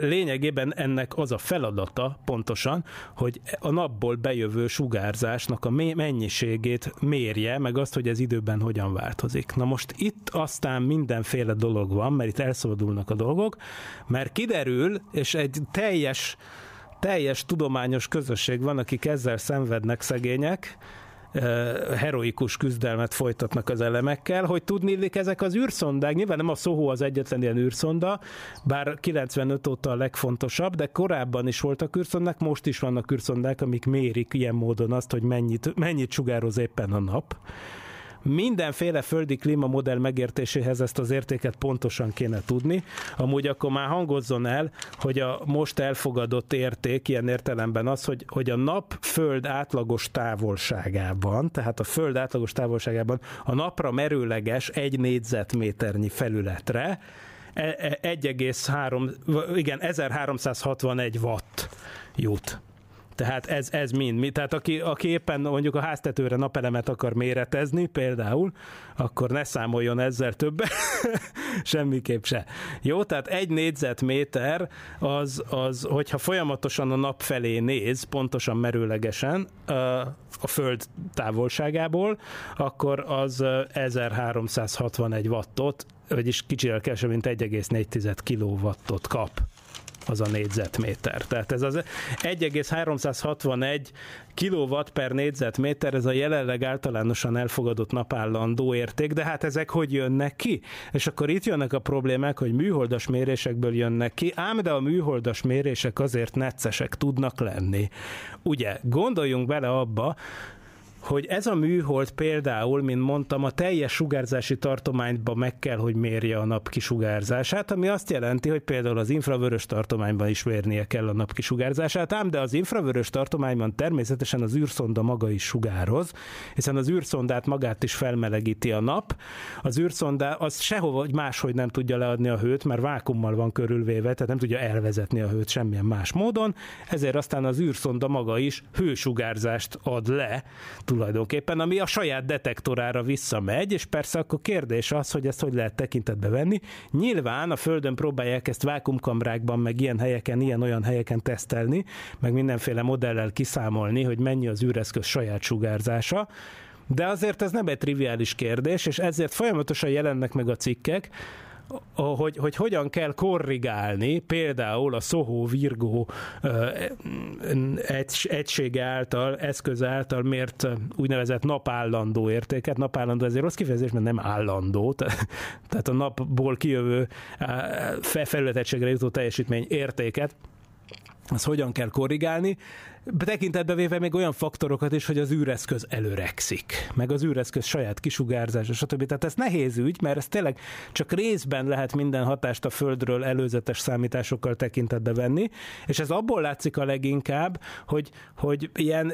Lényegében ennek az a feladata pontosan, hogy a napból bejövő sugárzásnak a mennyiségét mérje, meg azt, hogy ez időben hogyan változik. Na most itt aztán mindenféle dolog van, mert itt elszabadulnak a dolgok, mert kiderül, és egy teljes teljes tudományos közösség van, akik ezzel szenvednek szegények, heroikus küzdelmet folytatnak az elemekkel, hogy tudni ezek az űrszondák, nyilván nem a Soho az egyetlen ilyen űrszonda, bár 95 óta a legfontosabb, de korábban is voltak űrszondák, most is vannak űrszondák, amik mérik ilyen módon azt, hogy mennyit, mennyit sugároz éppen a nap mindenféle földi klímamodell megértéséhez ezt az értéket pontosan kéne tudni. Amúgy akkor már hangozzon el, hogy a most elfogadott érték ilyen értelemben az, hogy, hogy a nap föld átlagos távolságában, tehát a föld átlagos távolságában a napra merőleges egy négyzetméternyi felületre 1,3, e, igen, 1361 watt jut. Tehát ez, ez mind. Mi, tehát aki, aki éppen mondjuk a háztetőre napelemet akar méretezni például, akkor ne számoljon ezzel többet, semmiképp se. Jó, tehát egy négyzetméter az, az, hogyha folyamatosan a nap felé néz, pontosan merőlegesen a föld távolságából, akkor az 1361 wattot, vagyis kicsivel kevesebb, mint 1,4 kilowattot kap az a négyzetméter. Tehát ez az 1,361 kW per négyzetméter, ez a jelenleg általánosan elfogadott napállandó érték, de hát ezek hogy jönnek ki? És akkor itt jönnek a problémák, hogy műholdas mérésekből jönnek ki, ám de a műholdas mérések azért neccesek tudnak lenni. Ugye, gondoljunk bele abba, hogy ez a műhold például, mint mondtam, a teljes sugárzási tartományban meg kell, hogy mérje a nap kisugárzását, ami azt jelenti, hogy például az infravörös tartományban is mérnie kell a nap kisugárzását, ám de az infravörös tartományban természetesen az űrszonda maga is sugároz, hiszen az űrszondát magát is felmelegíti a nap. Az űrszonda az sehova vagy máshogy nem tudja leadni a hőt, mert vákummal van körülvéve, tehát nem tudja elvezetni a hőt semmilyen más módon, ezért aztán az űrszonda maga is hősugárzást ad le, tulajdonképpen, ami a saját detektorára visszamegy, és persze akkor kérdés az, hogy ezt hogy lehet tekintetbe venni. Nyilván a Földön próbálják ezt vákumkamrákban, meg ilyen helyeken, ilyen-olyan helyeken tesztelni, meg mindenféle modellel kiszámolni, hogy mennyi az űreszköz saját sugárzása, de azért ez nem egy triviális kérdés, és ezért folyamatosan jelennek meg a cikkek, hogy, hogy hogyan kell korrigálni például a Soho Virgo egy, egysége által, eszköz által mért úgynevezett napállandó értéket. Napállandó ezért rossz kifejezés, mert nem állandó, tehát a napból kijövő felületegységre jutó teljesítmény értéket az hogyan kell korrigálni, tekintetbe véve még olyan faktorokat is, hogy az űreszköz előrekszik, meg az űreszköz saját kisugárzása, stb. Tehát ez nehéz ügy, mert ez tényleg csak részben lehet minden hatást a Földről előzetes számításokkal tekintetbe venni, és ez abból látszik a leginkább, hogy, hogy ilyen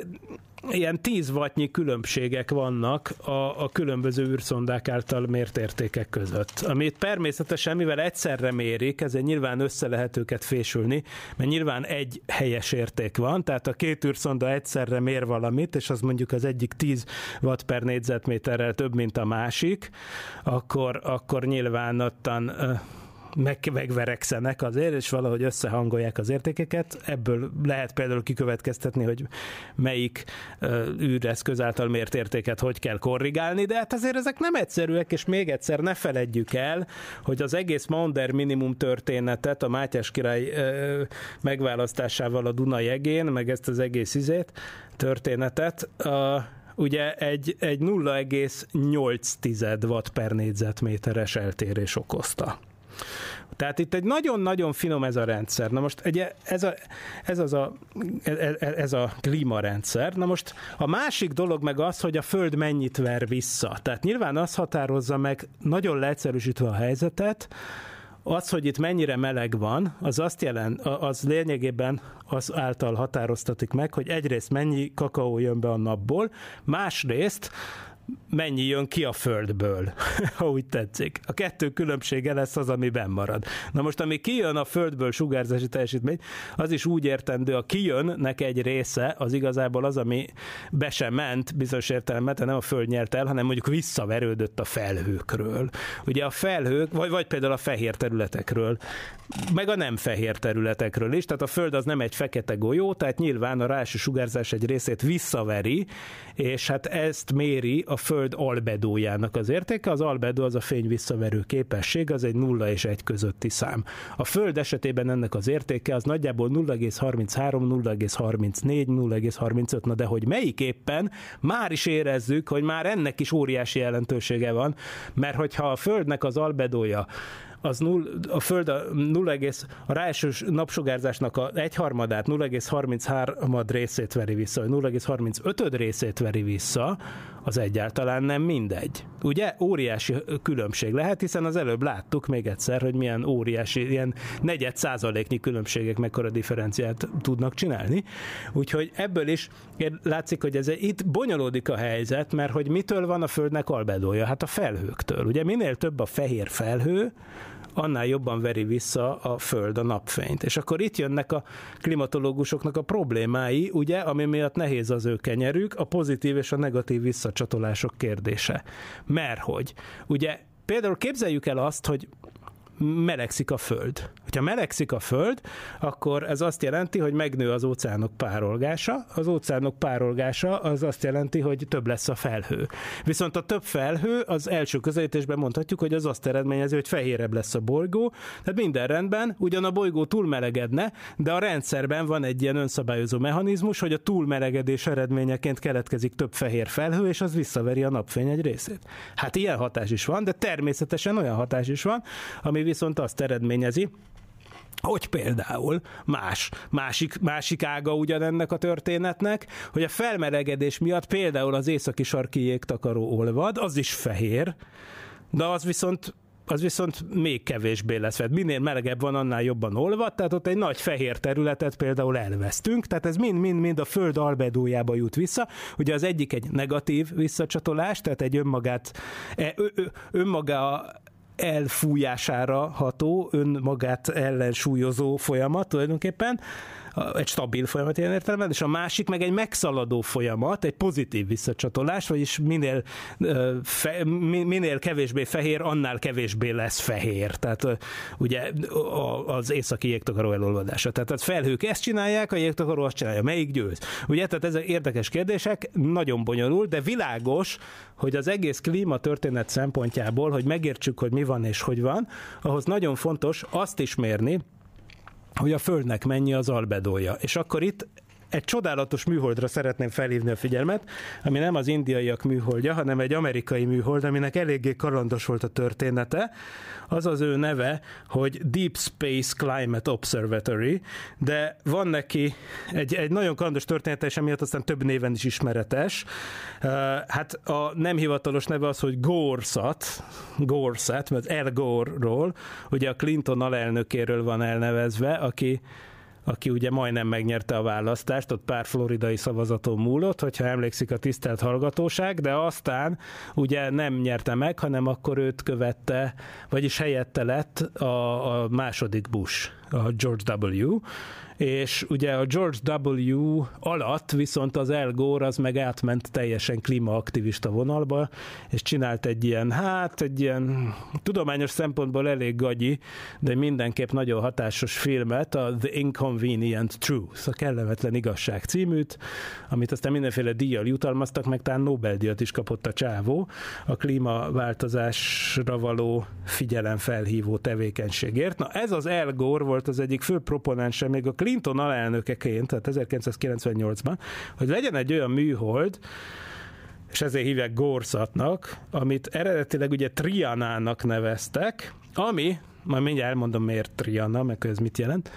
ilyen 10 wattnyi különbségek vannak a, a különböző űrszondák által mért értékek között. Amit természetesen, mivel egyszerre mérik, ezért nyilván össze lehet őket fésülni, mert nyilván egy helyes érték van, tehát a két űrszonda egyszerre mér valamit, és az mondjuk az egyik 10 watt per négyzetméterrel több, mint a másik, akkor, akkor nyilván ottan meg, megverekszenek azért, és valahogy összehangolják az értékeket. Ebből lehet például kikövetkeztetni, hogy melyik uh, űreszköz által mért értéket hogy kell korrigálni, de hát azért ezek nem egyszerűek, és még egyszer ne feledjük el, hogy az egész Maunder minimum történetet a Mátyás király uh, megválasztásával a Duna jegén, meg ezt az egész izét, történetet, uh, ugye egy, egy 0,8 watt per négyzetméteres eltérés okozta. Tehát itt egy nagyon-nagyon finom ez a rendszer. Na most egy, ez, a, ez, az a, ez a klímarendszer. Na most a másik dolog meg az, hogy a Föld mennyit ver vissza. Tehát nyilván az határozza meg, nagyon leegyszerűsítve a helyzetet, az, hogy itt mennyire meleg van, az azt jelent, az lényegében az által határoztatik meg, hogy egyrészt mennyi kakaó jön be a napból, másrészt mennyi jön ki a Földből, ha úgy tetszik. A kettő különbsége lesz az, ami benn marad. Na most, ami kijön a Földből sugárzási teljesítmény, az is úgy értendő, a kijönnek egy része, az igazából az, ami be sem ment bizonyos értelemben, nem a Föld nyert el, hanem mondjuk visszaverődött a felhőkről. Ugye a felhők, vagy, vagy például a fehér területekről, meg a nem fehér területekről is, tehát a Föld az nem egy fekete golyó, tehát nyilván a rási sugárzás egy részét visszaveri, és hát ezt méri a Föld albedójának az értéke. Az albedó az a fény visszaverő képesség, az egy 0 és 1 közötti szám. A Föld esetében ennek az értéke az nagyjából 0,33, 0,34, 0,35, na de hogy melyik éppen, már is érezzük, hogy már ennek is óriási jelentősége van, mert hogyha a Földnek az albedója az null, a Föld a 0, a ráesős napsugárzásnak a egyharmadát, 0,33 részét veri vissza, vagy 0,35 részét veri vissza, az egyáltalán nem mindegy. Ugye óriási különbség lehet, hiszen az előbb láttuk még egyszer, hogy milyen óriási, ilyen negyed százaléknyi különbségek mekkora differenciát tudnak csinálni. Úgyhogy ebből is látszik, hogy ez itt bonyolódik a helyzet, mert hogy mitől van a Földnek albedója? Hát a felhőktől. Ugye minél több a fehér felhő, annál jobban veri vissza a Föld a napfényt. És akkor itt jönnek a klimatológusoknak a problémái, ugye, ami miatt nehéz az ő kenyerük, a pozitív és a negatív visszacsatolások kérdése. Mert hogy, ugye például képzeljük el azt, hogy melegszik a föld. Hogyha melegszik a föld, akkor ez azt jelenti, hogy megnő az óceánok párolgása. Az óceánok párolgása az azt jelenti, hogy több lesz a felhő. Viszont a több felhő az első közelítésben mondhatjuk, hogy az azt eredményezi, hogy fehérebb lesz a bolygó. Tehát minden rendben, ugyan a bolygó túlmelegedne, de a rendszerben van egy ilyen önszabályozó mechanizmus, hogy a túlmelegedés eredményeként keletkezik több fehér felhő, és az visszaveri a napfény egy részét. Hát ilyen hatás is van, de természetesen olyan hatás is van, ami viszont azt eredményezi, hogy például más, másik, másik ága ugyanennek a történetnek, hogy a felmelegedés miatt például az északi sarki jégtakaró olvad, az is fehér, de az viszont az viszont még kevésbé lesz fed. Minél melegebb van, annál jobban olvad, tehát ott egy nagy fehér területet például elvesztünk, tehát ez mind-mind-mind a föld albedójába jut vissza. Ugye az egyik egy negatív visszacsatolás, tehát egy önmagát, e, önmaga elfújására ható, önmagát ellensúlyozó folyamat tulajdonképpen, egy stabil folyamat ilyen értelemben, és a másik meg egy megszaladó folyamat, egy pozitív visszacsatolás, vagyis minél, fe, minél kevésbé fehér, annál kevésbé lesz fehér. Tehát ugye az északi jégtakaró elolvadása. Tehát a felhők ezt csinálják, a jégtakaró azt csinálja. Melyik győz? Ugye, tehát ezek érdekes kérdések, nagyon bonyolult, de világos, hogy az egész klíma történet szempontjából, hogy megértsük, hogy mi van és hogy van, ahhoz nagyon fontos azt is mérni, hogy a Földnek mennyi az albedója. És akkor itt egy csodálatos műholdra szeretném felhívni a figyelmet, ami nem az indiaiak műholdja, hanem egy amerikai műhold, aminek eléggé kalandos volt a története. Az az ő neve, hogy Deep Space Climate Observatory, de van neki egy, egy nagyon kalandos története, és emiatt aztán több néven is ismeretes. Hát a nem hivatalos neve az, hogy GORSAT, GORSAT, mert El Gore-ról, ugye a Clinton alelnökéről van elnevezve, aki aki ugye majdnem megnyerte a választást, ott pár floridai szavazaton múlott, hogyha emlékszik a tisztelt hallgatóság, de aztán ugye nem nyerte meg, hanem akkor őt követte, vagyis helyette lett a, a második Bush, a George W., és ugye a George W. alatt viszont az El Gore az meg átment teljesen klímaaktivista vonalba, és csinált egy ilyen, hát egy ilyen tudományos szempontból elég gagyi, de mindenképp nagyon hatásos filmet, a The Inconvenient Truth, a kellemetlen igazság címűt, amit aztán mindenféle díjjal jutalmaztak, meg talán Nobel-díjat is kapott a csávó a klímaváltozásra való figyelemfelhívó tevékenységért. Na ez az El Gore volt az egyik fő proponense még a Clinton alelnökeként, tehát 1998-ban, hogy legyen egy olyan műhold, és ezért hívják Gorszatnak, amit eredetileg ugye Trianának neveztek, ami, majd mindjárt elmondom miért Triana, meg ez mit jelent,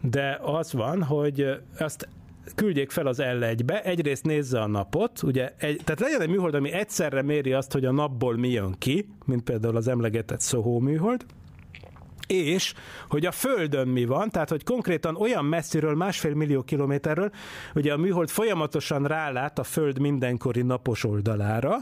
de az van, hogy azt küldjék fel az L1-be, egyrészt nézze a napot, ugye, egy, tehát legyen egy műhold, ami egyszerre méri azt, hogy a napból mi jön ki, mint például az emlegetett Soho műhold, és hogy a Földön mi van, tehát hogy konkrétan olyan messziről, másfél millió kilométerről, ugye a műhold folyamatosan rálát a Föld mindenkori napos oldalára,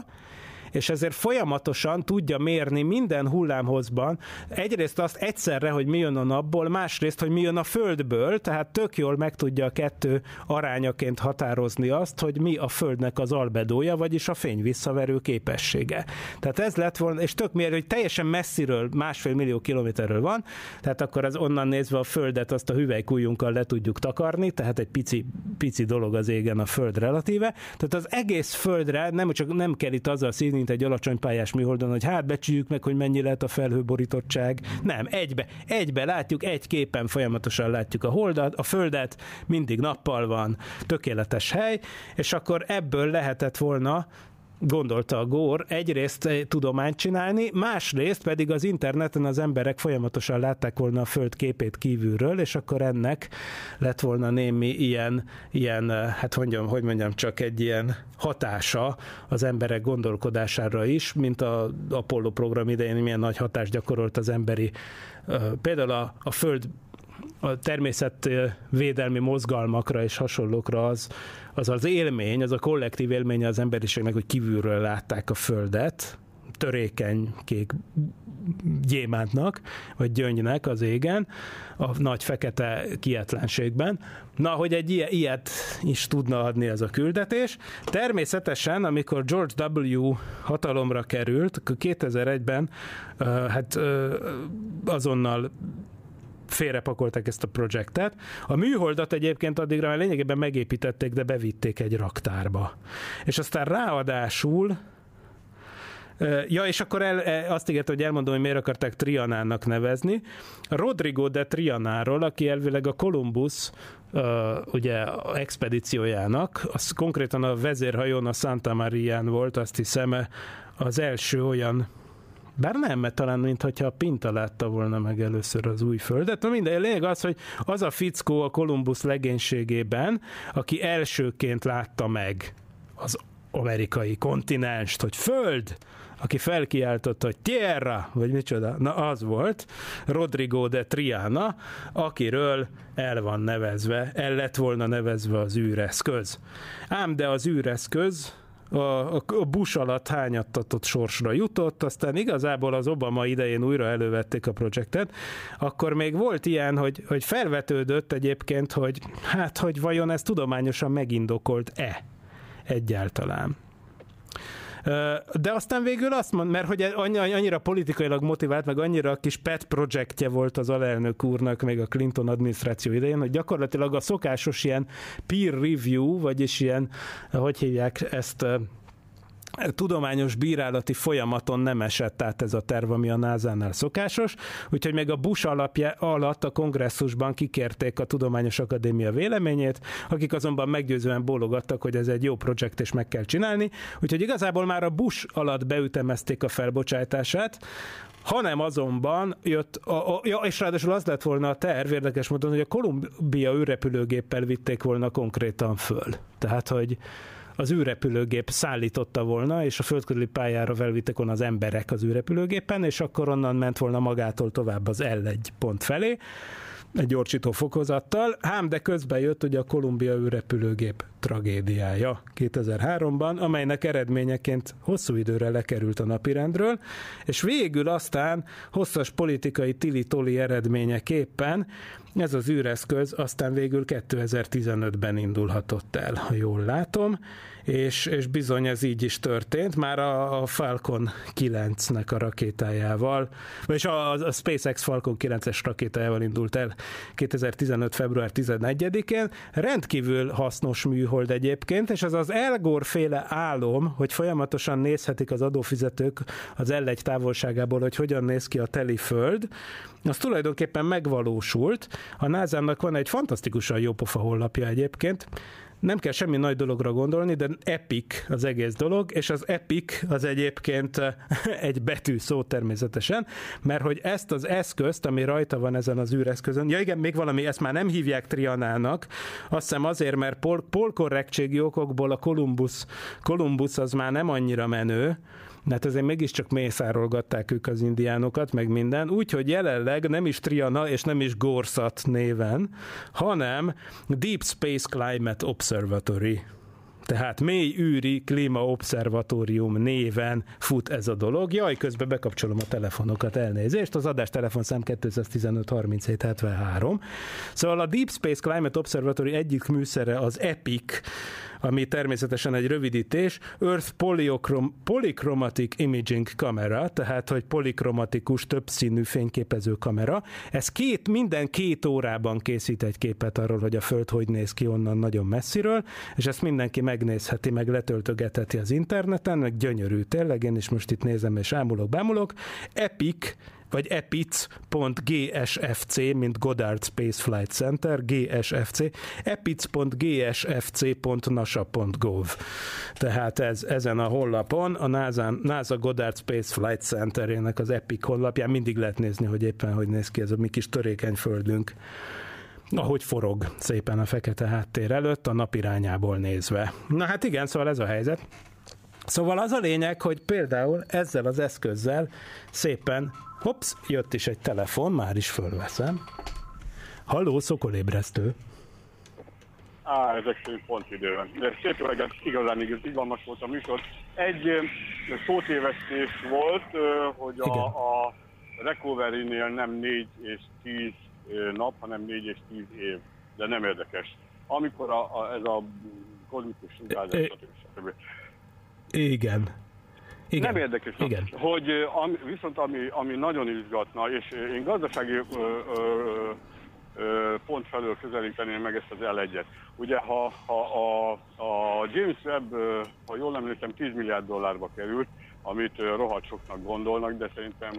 és ezért folyamatosan tudja mérni minden hullámhozban egyrészt azt egyszerre, hogy mi jön a napból, másrészt, hogy mi jön a földből, tehát tök jól meg tudja a kettő arányaként határozni azt, hogy mi a földnek az albedója, vagyis a fény visszaverő képessége. Tehát ez lett volna, és tök miért, hogy teljesen messziről, másfél millió kilométerről van, tehát akkor az onnan nézve a földet azt a hüvelykújjunkkal le tudjuk takarni, tehát egy pici, pici dolog az égen a föld relatíve. Tehát az egész földre nem csak nem kell itt azzal szívni, mint egy alacsony pályás műholdon, hogy hát becsüljük meg, hogy mennyi lehet a felhőborítottság. Nem, egybe, egybe látjuk, egy képen folyamatosan látjuk a holdat, a földet, mindig nappal van, tökéletes hely, és akkor ebből lehetett volna gondolta a Gór, egyrészt tudományt csinálni, másrészt pedig az interneten az emberek folyamatosan látták volna a föld képét kívülről, és akkor ennek lett volna némi ilyen, ilyen hát mondjam, hogy mondjam, csak egy ilyen hatása az emberek gondolkodására is, mint a Apollo program idején milyen nagy hatást gyakorolt az emberi, például a, a föld a természetvédelmi mozgalmakra és hasonlókra az, az az élmény, az a kollektív élménye az emberiségnek, hogy kívülről látták a Földet, törékeny kék gyémántnak, vagy gyöngynek az égen, a nagy fekete kietlenségben. Na, hogy egy ilyet is tudna adni ez a küldetés. Természetesen, amikor George W. hatalomra került, 2001-ben hát azonnal félrepakolták ezt a projektet. A műholdat egyébként addigra már lényegében megépítették, de bevitték egy raktárba. És aztán ráadásul Ja, és akkor el, e, azt ígérte, hogy elmondom, hogy miért akarták Trianának nevezni. Rodrigo de Trianáról, aki elvileg a Columbus uh, ugye expedíciójának, az konkrétan a vezérhajón a Santa Marián volt, azt hiszem, az első olyan bár nem, mert talán mintha a Pinta látta volna meg először az új földet. Na minden, lényeg az, hogy az a fickó a Kolumbusz legénységében, aki elsőként látta meg az amerikai kontinenst, hogy föld, aki felkiáltotta, hogy tierra, vagy micsoda, na az volt, Rodrigo de Triana, akiről el van nevezve, el lett volna nevezve az űreszköz. Ám de az űreszköz a, a Bush alatt hányattatott sorsra jutott, aztán igazából az Obama idején újra elővették a projektet, akkor még volt ilyen, hogy, hogy felvetődött egyébként, hogy hát, hogy vajon ez tudományosan megindokolt-e egyáltalán. De aztán végül azt mond, mert hogy annyira politikailag motivált, meg annyira kis pet projektje volt az alelnök úrnak, még a Clinton adminisztráció idején, hogy gyakorlatilag a szokásos ilyen peer review, vagyis ilyen, hogy hívják ezt, tudományos bírálati folyamaton nem esett át ez a terv, ami a NASA-nál szokásos, úgyhogy még a Bush alapja alatt a kongresszusban kikérték a Tudományos Akadémia véleményét, akik azonban meggyőzően bólogattak, hogy ez egy jó projekt és meg kell csinálni, úgyhogy igazából már a Bush alatt beütemezték a felbocsátását, hanem azonban jött, a, a, ja, és ráadásul az lett volna a terv, érdekes módon, hogy a Kolumbia űrrepülőgéppel vitték volna konkrétan föl. Tehát, hogy az űrrepülőgép szállította volna, és a földkörüli pályára felvittek volna az emberek az űrrepülőgépen, és akkor onnan ment volna magától tovább az L1 pont felé, egy gyorsító fokozattal, ám de közben jött ugye a Kolumbia űrrepülőgép tragédiája 2003-ban, amelynek eredményeként hosszú időre lekerült a napirendről, és végül aztán hosszas politikai tili-toli eredményeképpen ez az űreszköz aztán végül 2015-ben indulhatott el, ha jól látom, és, és bizony ez így is történt, már a, a Falcon 9-nek a rakétájával, vagyis a, a SpaceX Falcon 9-es rakétájával indult el 2015. február 11-én, rendkívül hasznos mű műhold egyébként, és az az Elgor féle álom, hogy folyamatosan nézhetik az adófizetők az L1 távolságából, hogy hogyan néz ki a teli föld, az tulajdonképpen megvalósult. A nasa van egy fantasztikusan jó pofa honlapja egyébként, nem kell semmi nagy dologra gondolni, de epic az egész dolog, és az epic az egyébként egy betű szó természetesen, mert hogy ezt az eszközt, ami rajta van ezen az űreszközön, ja igen, még valami, ezt már nem hívják Trianának, azt hiszem azért, mert pol, polkorrektségi okokból a Columbus, Columbus az már nem annyira menő, mert azért mégiscsak mészárolgatták ők az indiánokat, meg minden, úgyhogy jelenleg nem is Triana és nem is Gorsat néven, hanem Deep Space Climate Observatory Tehát mély űri klímaobszervatórium néven fut ez a dolog. Jaj, közben bekapcsolom a telefonokat, elnézést. Az adás telefonszám 215 37 73. Szóval a Deep Space Climate Observatory egyik műszere az EPIC, ami természetesen egy rövidítés, Earth Polychrom- Polychromatic Imaging Camera, tehát hogy polikromatikus, többszínű fényképező kamera. Ez két, minden két órában készít egy képet arról, hogy a Föld hogy néz ki onnan nagyon messziről, és ezt mindenki megnézheti, meg letöltögetheti az interneten, meg gyönyörű tényleg, én is most itt nézem és ámulok, bámulok. Epic vagy epic.gsfc, mint Goddard Space Flight Center, GSFC, epic.gsfc.nasa.gov. Tehát ez, ezen a honlapon, a NASA, NASA Goddard Space Flight Centerének az Epic honlapján mindig lehet nézni, hogy éppen hogy néz ki ez a mi kis törékeny földünk ahogy forog szépen a fekete háttér előtt, a nap irányából nézve. Na hát igen, szóval ez a helyzet. Szóval az a lényeg, hogy például ezzel az eszközzel szépen, hops, jött is egy telefon, már is fölveszem. Halló, szokolébresztő. Á, ezek pont időben. De szép reggelt, igazán igaz, izgalmas volt a műsor. Egy szótévesztés volt, hogy a, a Recovery-nél nem 4 és 10 ö, nap, hanem 4 és 10 év. De nem érdekes. Amikor a, a, ez a kozmikus stb. stb. Igen. Igen. Nem érdekes. Igen. Hogy ö, ami, viszont ami, ami nagyon izgatna, és ö, én gazdasági ö, ö, ö, pont felől közelíteném meg ezt az L1-et. Ugye, ha, ha a, a James Webb, ö, ha jól emlékszem, 10 milliárd dollárba került, amit rohadt soknak gondolnak, de szerintem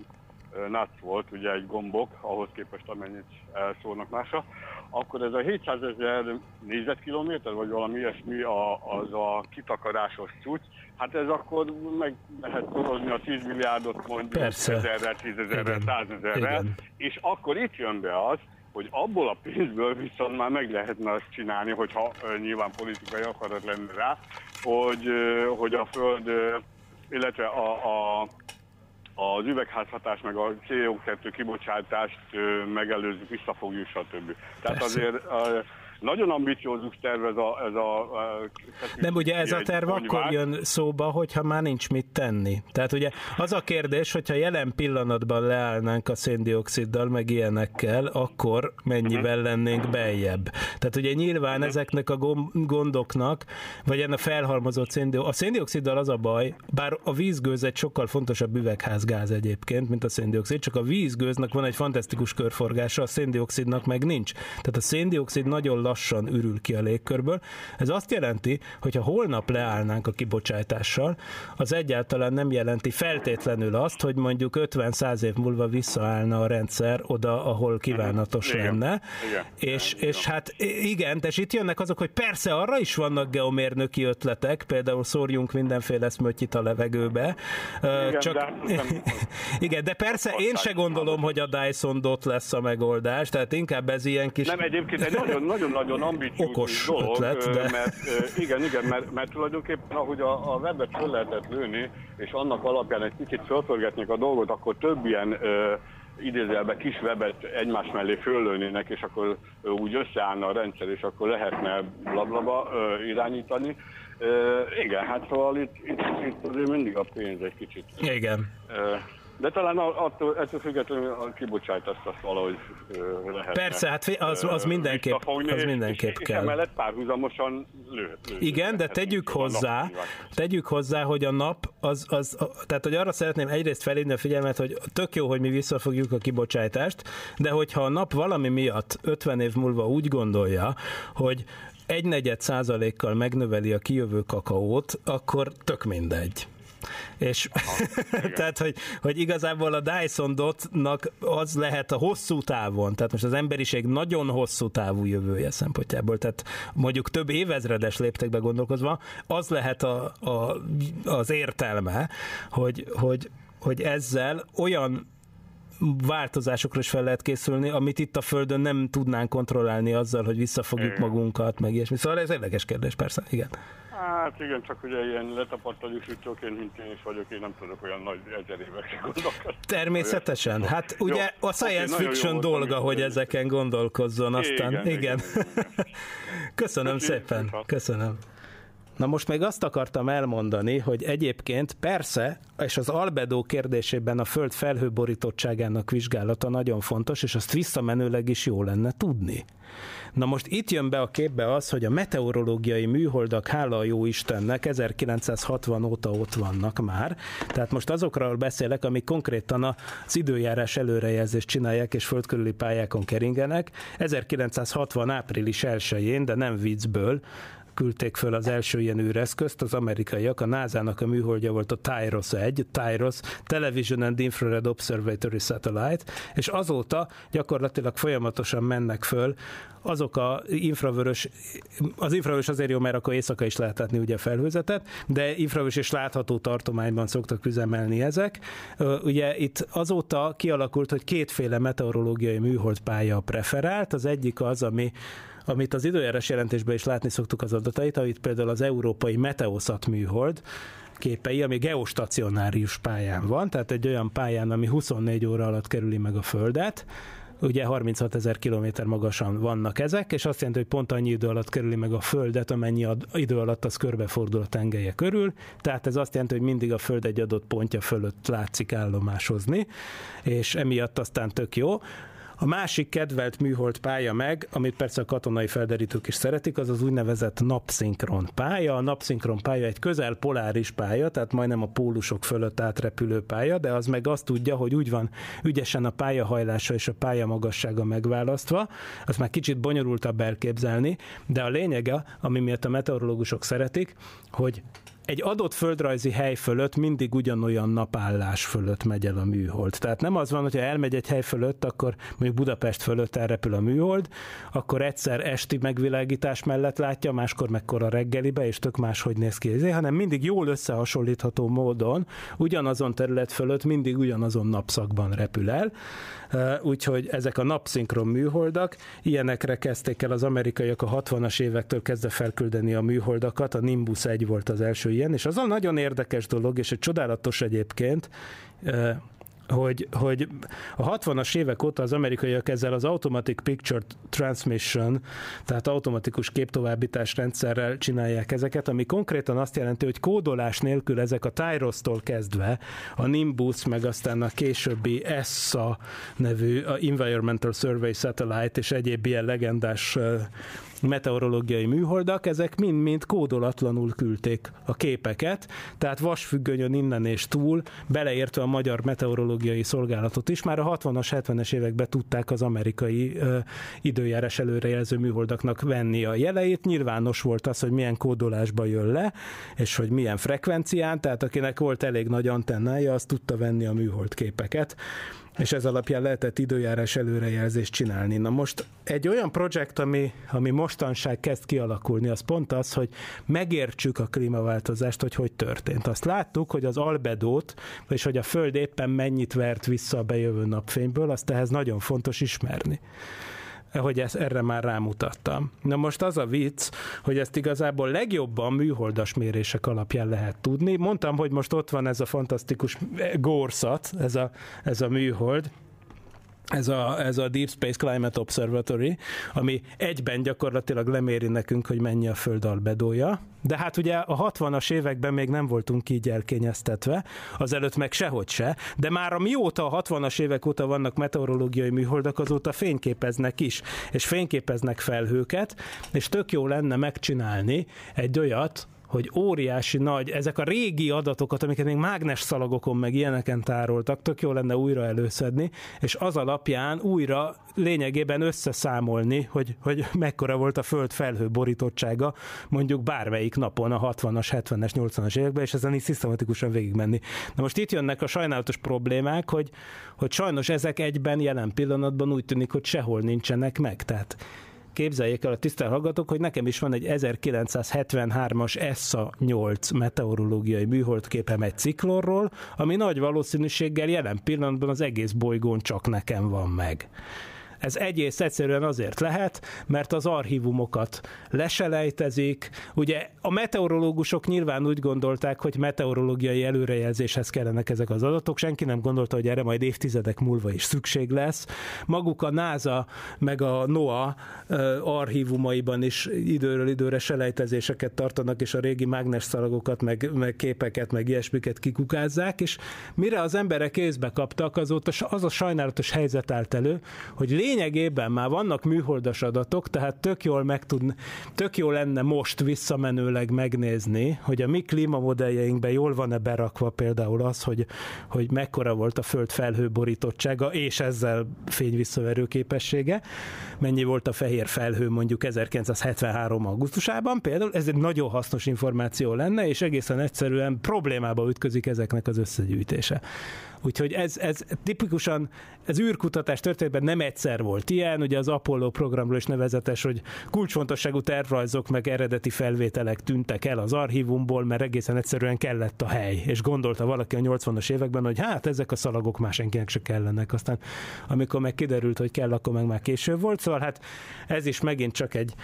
nuts volt, ugye egy gombok, ahhoz képest amennyit elszólnak másra, akkor ez a 700 ezer négyzetkilométer, vagy valami ilyesmi a, az a kitakarásos cucc, hát ez akkor meg lehet szorozni a 10 milliárdot mondjuk Persze. ezerrel, tízezerrel, Igen. százezerrel, Igen. és akkor itt jön be az, hogy abból a pénzből viszont már meg lehetne azt csinálni, hogyha nyilván politikai akarat lenne rá, hogy, hogy a Föld, illetve a, a, az üvegházhatás meg a CO2 kibocsátást megelőzzük, visszafogjuk, stb. Tehát Persze. azért nagyon ambiciózus terv ez a... Ez a, a Nem, ugye ez a terv akkor konyvát. jön szóba, hogyha már nincs mit tenni. Tehát ugye az a kérdés, hogyha jelen pillanatban leállnánk a széndioksziddal, meg ilyenekkel, akkor mennyivel Mhm. lennénk beljebb. Tehát ugye nyilván ezeknek a gondoknak, vagy ennek a felhalmozott széndiokszid, a széndioksziddal az a baj, bár a vízgőz egy sokkal fontosabb üvegházgáz egyébként, mint a széndiokszid, csak a vízgőznek van egy fantasztikus körforgása, a széndiokszidnak meg nincs. Tehát a széndiokszid nagyon lassan ürül ki a légkörből. Ez azt jelenti, hogy ha holnap leállnánk a kibocsátással, az egyáltalán nem jelenti feltétlenül azt, hogy mondjuk 50-100 év múlva visszaállna a rendszer oda, ahol kívánatos Igen. lenne. Igen. És, Igen. és hát igen, de és itt jönnek azok, hogy persze arra is vannak geomérnöki ötletek, például szórjunk mindenféle szmötyit a levegőbe. Igen, Csak, de nem- igen, de persze én se gondolom, hogy a Dyson dot lesz a megoldás, tehát inkább ez ilyen kis... Nem, egyébként egy nagyon- nagyon-nagyon ambiciózus dolog, ötlet, de- mert igen, igen, mert, mert tulajdonképpen ahogy a, a webet föl lehetett lőni, és annak alapján egy kicsit fölpörgetnék a dolgot, akkor több ilyen ö, idézőjelben kis webet egymás mellé föllőnének, és akkor úgy összeállna a rendszer, és akkor lehetne blablaba ö, irányítani. Ö, igen, hát szóval itt, itt, itt azért mindig a pénz egy kicsit. Igen. Ö, de talán attól, ettől függetlenül a kibocsátást azt valahogy lehet. Persze, hát az- az mindenképp- az mindenképp és, kell. És emellett párhuzamosan lő. lő Igen, de tegyük hozzá, tegyük hozzá, hogy a nap, az, az, tehát hogy arra szeretném egyrészt felhívni a figyelmet, hogy tök jó, hogy mi visszafogjuk a kibocsátást, de hogyha a nap valami miatt 50 év múlva úgy gondolja, hogy egy negyed százalékkal megnöveli a kijövő kakaót, akkor tök mindegy. És tehát, hogy, hogy igazából a Dyson Dotnak az lehet a hosszú távon, tehát most az emberiség nagyon hosszú távú jövője szempontjából, tehát mondjuk több évezredes léptekbe gondolkozva, az lehet a, a, az értelme, hogy, hogy, hogy ezzel olyan változásokra is fel lehet készülni, amit itt a Földön nem tudnánk kontrollálni azzal, hogy visszafogjuk Igen. magunkat, meg ilyesmi. Szóval ez érdekes kérdés, persze, igen. Hát igen, csak ugye ilyen letapadt sütőként, mint én is vagyok, én nem tudok olyan nagy ezer évekre gondolkodni. Természetesen. Hát Jó. ugye a science jó fiction dolga, amikor- hogy ezeken gondolkozzon, aztán igen. Igen, igen. Köszönöm szépen. szépen. Köszönöm. Na most még azt akartam elmondani, hogy egyébként persze, és az albedó kérdésében a Föld felhőborítottságának vizsgálata nagyon fontos, és azt visszamenőleg is jó lenne tudni. Na most itt jön be a képbe az, hogy a meteorológiai műholdak, hála a jó Istennek, 1960 óta ott vannak már. Tehát most azokról beszélek, amik konkrétan az időjárás előrejelzést csinálják, és földkörüli pályákon keringenek. 1960 április 1-én, de nem viccből, küldték föl az első ilyen űreszközt, az amerikaiak, a NASA-nak a műholdja volt a TIROS 1, TIROS, Television and Infrared Observatory Satellite, és azóta gyakorlatilag folyamatosan mennek föl azok a infravörös, az infravörös azért jó, mert akkor éjszaka is lehet látni ugye felhőzetet, de infravörös és látható tartományban szoktak üzemelni ezek. Ugye itt azóta kialakult, hogy kétféle meteorológiai műholdpálya preferált, az egyik az, ami amit az időjárás jelentésben is látni szoktuk az adatait, amit például az európai Meteosat műhold, képei, ami geostacionárius pályán van, tehát egy olyan pályán, ami 24 óra alatt kerüli meg a Földet, ugye 36 ezer kilométer magasan vannak ezek, és azt jelenti, hogy pont annyi idő alatt kerüli meg a Földet, amennyi idő alatt az körbefordul a tengelye körül, tehát ez azt jelenti, hogy mindig a Föld egy adott pontja fölött látszik állomásozni, és emiatt aztán tök jó. A másik kedvelt műhold pálya meg, amit persze a katonai felderítők is szeretik, az az úgynevezett napszinkron pálya. A napszinkron pálya egy közel poláris pálya, tehát majdnem a pólusok fölött átrepülő pálya, de az meg azt tudja, hogy úgy van ügyesen a pályahajlása és a pálya magassága megválasztva, az már kicsit bonyolultabb elképzelni, de a lényege, ami miatt a meteorológusok szeretik, hogy egy adott földrajzi hely fölött mindig ugyanolyan napállás fölött megy el a műhold. Tehát nem az van, hogyha elmegy egy hely fölött, akkor mondjuk Budapest fölött elrepül a műhold, akkor egyszer esti megvilágítás mellett látja, máskor mekkora reggelibe, és tök máshogy néz ki, hanem mindig jól összehasonlítható módon ugyanazon terület fölött mindig ugyanazon napszakban repül el. Úgyhogy ezek a napszinkron műholdak, ilyenekre kezdték el az amerikaiak a 60-as évektől kezdve felküldeni a műholdakat, a Nimbus 1 volt az első ilyen, és az a nagyon érdekes dolog, és egy csodálatos egyébként, hogy, hogy a 60-as évek óta az amerikaiak ezzel az Automatic Picture Transmission, tehát automatikus képtovábbítás rendszerrel csinálják ezeket, ami konkrétan azt jelenti, hogy kódolás nélkül ezek a Tyros-tól kezdve a Nimbus, meg aztán a későbbi ESSA nevű a Environmental Survey Satellite és egyéb ilyen legendás meteorológiai műholdak, ezek mind-mind kódolatlanul küldték a képeket, tehát vasfüggönyön innen és túl, beleértve a magyar meteorológiai szolgálatot is, már a 60-as, 70-es években tudták az amerikai ö, időjárás előrejelző műholdaknak venni a jeleit. Nyilvános volt az, hogy milyen kódolásba jön le, és hogy milyen frekvencián, tehát akinek volt elég nagy antennája, az tudta venni a műhold képeket és ez alapján lehetett időjárás előrejelzést csinálni. Na most egy olyan projekt, ami, ami mostanság kezd kialakulni, az pont az, hogy megértsük a klímaváltozást, hogy hogy történt. Azt láttuk, hogy az albedót, és hogy a Föld éppen mennyit vert vissza a bejövő napfényből, azt ehhez nagyon fontos ismerni hogy ezt, erre már rámutattam. Na most az a vicc, hogy ezt igazából legjobban műholdas mérések alapján lehet tudni. Mondtam, hogy most ott van ez a fantasztikus górszat, ez a, ez a műhold, ez a, ez a Deep Space Climate Observatory, ami egyben gyakorlatilag leméri nekünk, hogy mennyi a Föld albedója, de hát ugye a 60-as években még nem voltunk így elkényeztetve, azelőtt meg sehogy se, de már amióta a 60-as évek óta vannak meteorológiai műholdak, azóta fényképeznek is, és fényképeznek felhőket, és tök jó lenne megcsinálni egy olyat, hogy óriási nagy, ezek a régi adatokat, amiket még mágnes szalagokon meg ilyeneken tároltak, tök jó lenne újra előszedni, és az alapján újra lényegében összeszámolni, hogy, hogy mekkora volt a föld felhő borítottsága mondjuk bármelyik napon a 60-as, 70-es, 80-as években, és ezen is szisztematikusan végigmenni. Na most itt jönnek a sajnálatos problémák, hogy, hogy sajnos ezek egyben jelen pillanatban úgy tűnik, hogy sehol nincsenek meg. Tehát képzeljék el a tisztelt hallgatók, hogy nekem is van egy 1973-as ESSA 8 meteorológiai műholdképem egy ciklonról, ami nagy valószínűséggel jelen pillanatban az egész bolygón csak nekem van meg. Ez egész egyszerűen azért lehet, mert az archívumokat leselejtezik. Ugye a meteorológusok nyilván úgy gondolták, hogy meteorológiai előrejelzéshez kellenek ezek az adatok. Senki nem gondolta, hogy erre majd évtizedek múlva is szükség lesz. Maguk a NASA meg a NOAA archívumaiban is időről időre selejtezéseket tartanak, és a régi mágnesszalagokat, meg, meg képeket, meg ilyesmiket kikukázzák, és mire az emberek kézbe kaptak, azóta az a sajnálatos helyzet állt elő, hogy lényegében már vannak műholdas adatok, tehát tök jól meg tud, tök jó lenne most visszamenőleg megnézni, hogy a mi klímamodelljeikben jól van-e berakva például az, hogy, hogy mekkora volt a föld felhőborítottsága, és ezzel fényvisszaverő képessége, mennyi volt a fehér felhő mondjuk 1973. augusztusában például, ez egy nagyon hasznos információ lenne, és egészen egyszerűen problémába ütközik ezeknek az összegyűjtése. Úgyhogy ez, ez tipikusan, ez űrkutatás történetben nem egyszer volt ilyen, ugye az Apollo programról is nevezetes, hogy kulcsfontosságú tervrajzok meg eredeti felvételek tűntek el az archívumból, mert egészen egyszerűen kellett a hely, és gondolta valaki a 80-as években, hogy hát ezek a szalagok már senkinek se kellenek. Aztán amikor meg kiderült, hogy kell, akkor meg már később volt, szóval hát ez is megint csak egy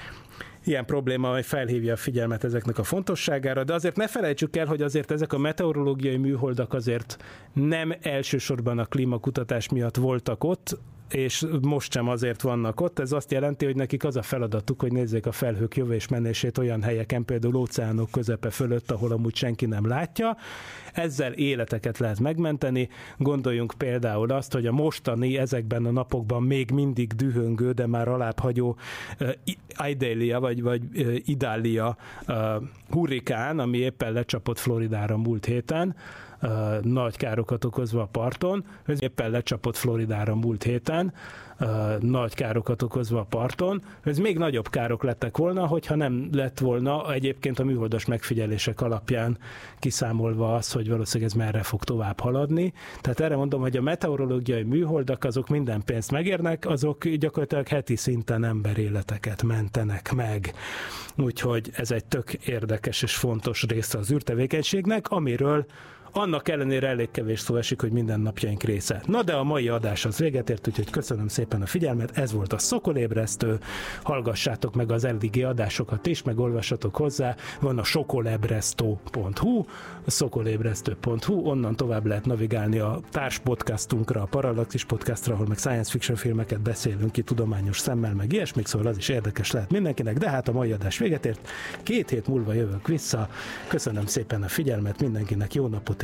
ilyen probléma, hogy felhívja a figyelmet ezeknek a fontosságára, de azért ne felejtsük el, hogy azért ezek a meteorológiai műholdak azért nem elsősorban a klímakutatás miatt voltak ott, és most sem azért vannak ott. Ez azt jelenti, hogy nekik az a feladatuk, hogy nézzék a felhők jövés menését olyan helyeken, például óceánok közepe fölött, ahol amúgy senki nem látja. Ezzel életeket lehet megmenteni. Gondoljunk például azt, hogy a mostani ezekben a napokban még mindig dühöngő, de már alább hagyó uh, Idalia vagy, vagy uh, Idalia uh, hurrikán, ami éppen lecsapott Floridára múlt héten, uh, nagy károkat okozva a parton. Ez éppen lecsapott Floridára múlt héten, uh, nagy károkat okozva a parton. Ez még nagyobb károk lettek volna, hogyha nem lett volna egyébként a műholdas megfigyelések alapján kiszámolva az, hogy valószínűleg ez merre fog tovább haladni. Tehát erre mondom, hogy a meteorológiai műholdak azok minden pénzt megérnek, azok gyakorlatilag heti szinten emberéleteket mentenek meg. Úgyhogy ez egy tök érdekes és fontos része az űrtevékenységnek, amiről annak ellenére elég kevés szó esik, hogy minden napjaink része. Na de a mai adás az véget ért, úgyhogy köszönöm szépen a figyelmet, ez volt a Szokolébresztő, hallgassátok meg az eddigi adásokat is, meg olvassatok hozzá, van a sokolebresztó.hu, a szokolébresztő.hu, onnan tovább lehet navigálni a társ podcastunkra, a Parallaxis podcastra, ahol meg science fiction filmeket beszélünk ki tudományos szemmel, meg ilyesmik, szóval az is érdekes lehet mindenkinek, de hát a mai adás véget ért, két hét múlva jövök vissza, köszönöm szépen a figyelmet, mindenkinek jó napot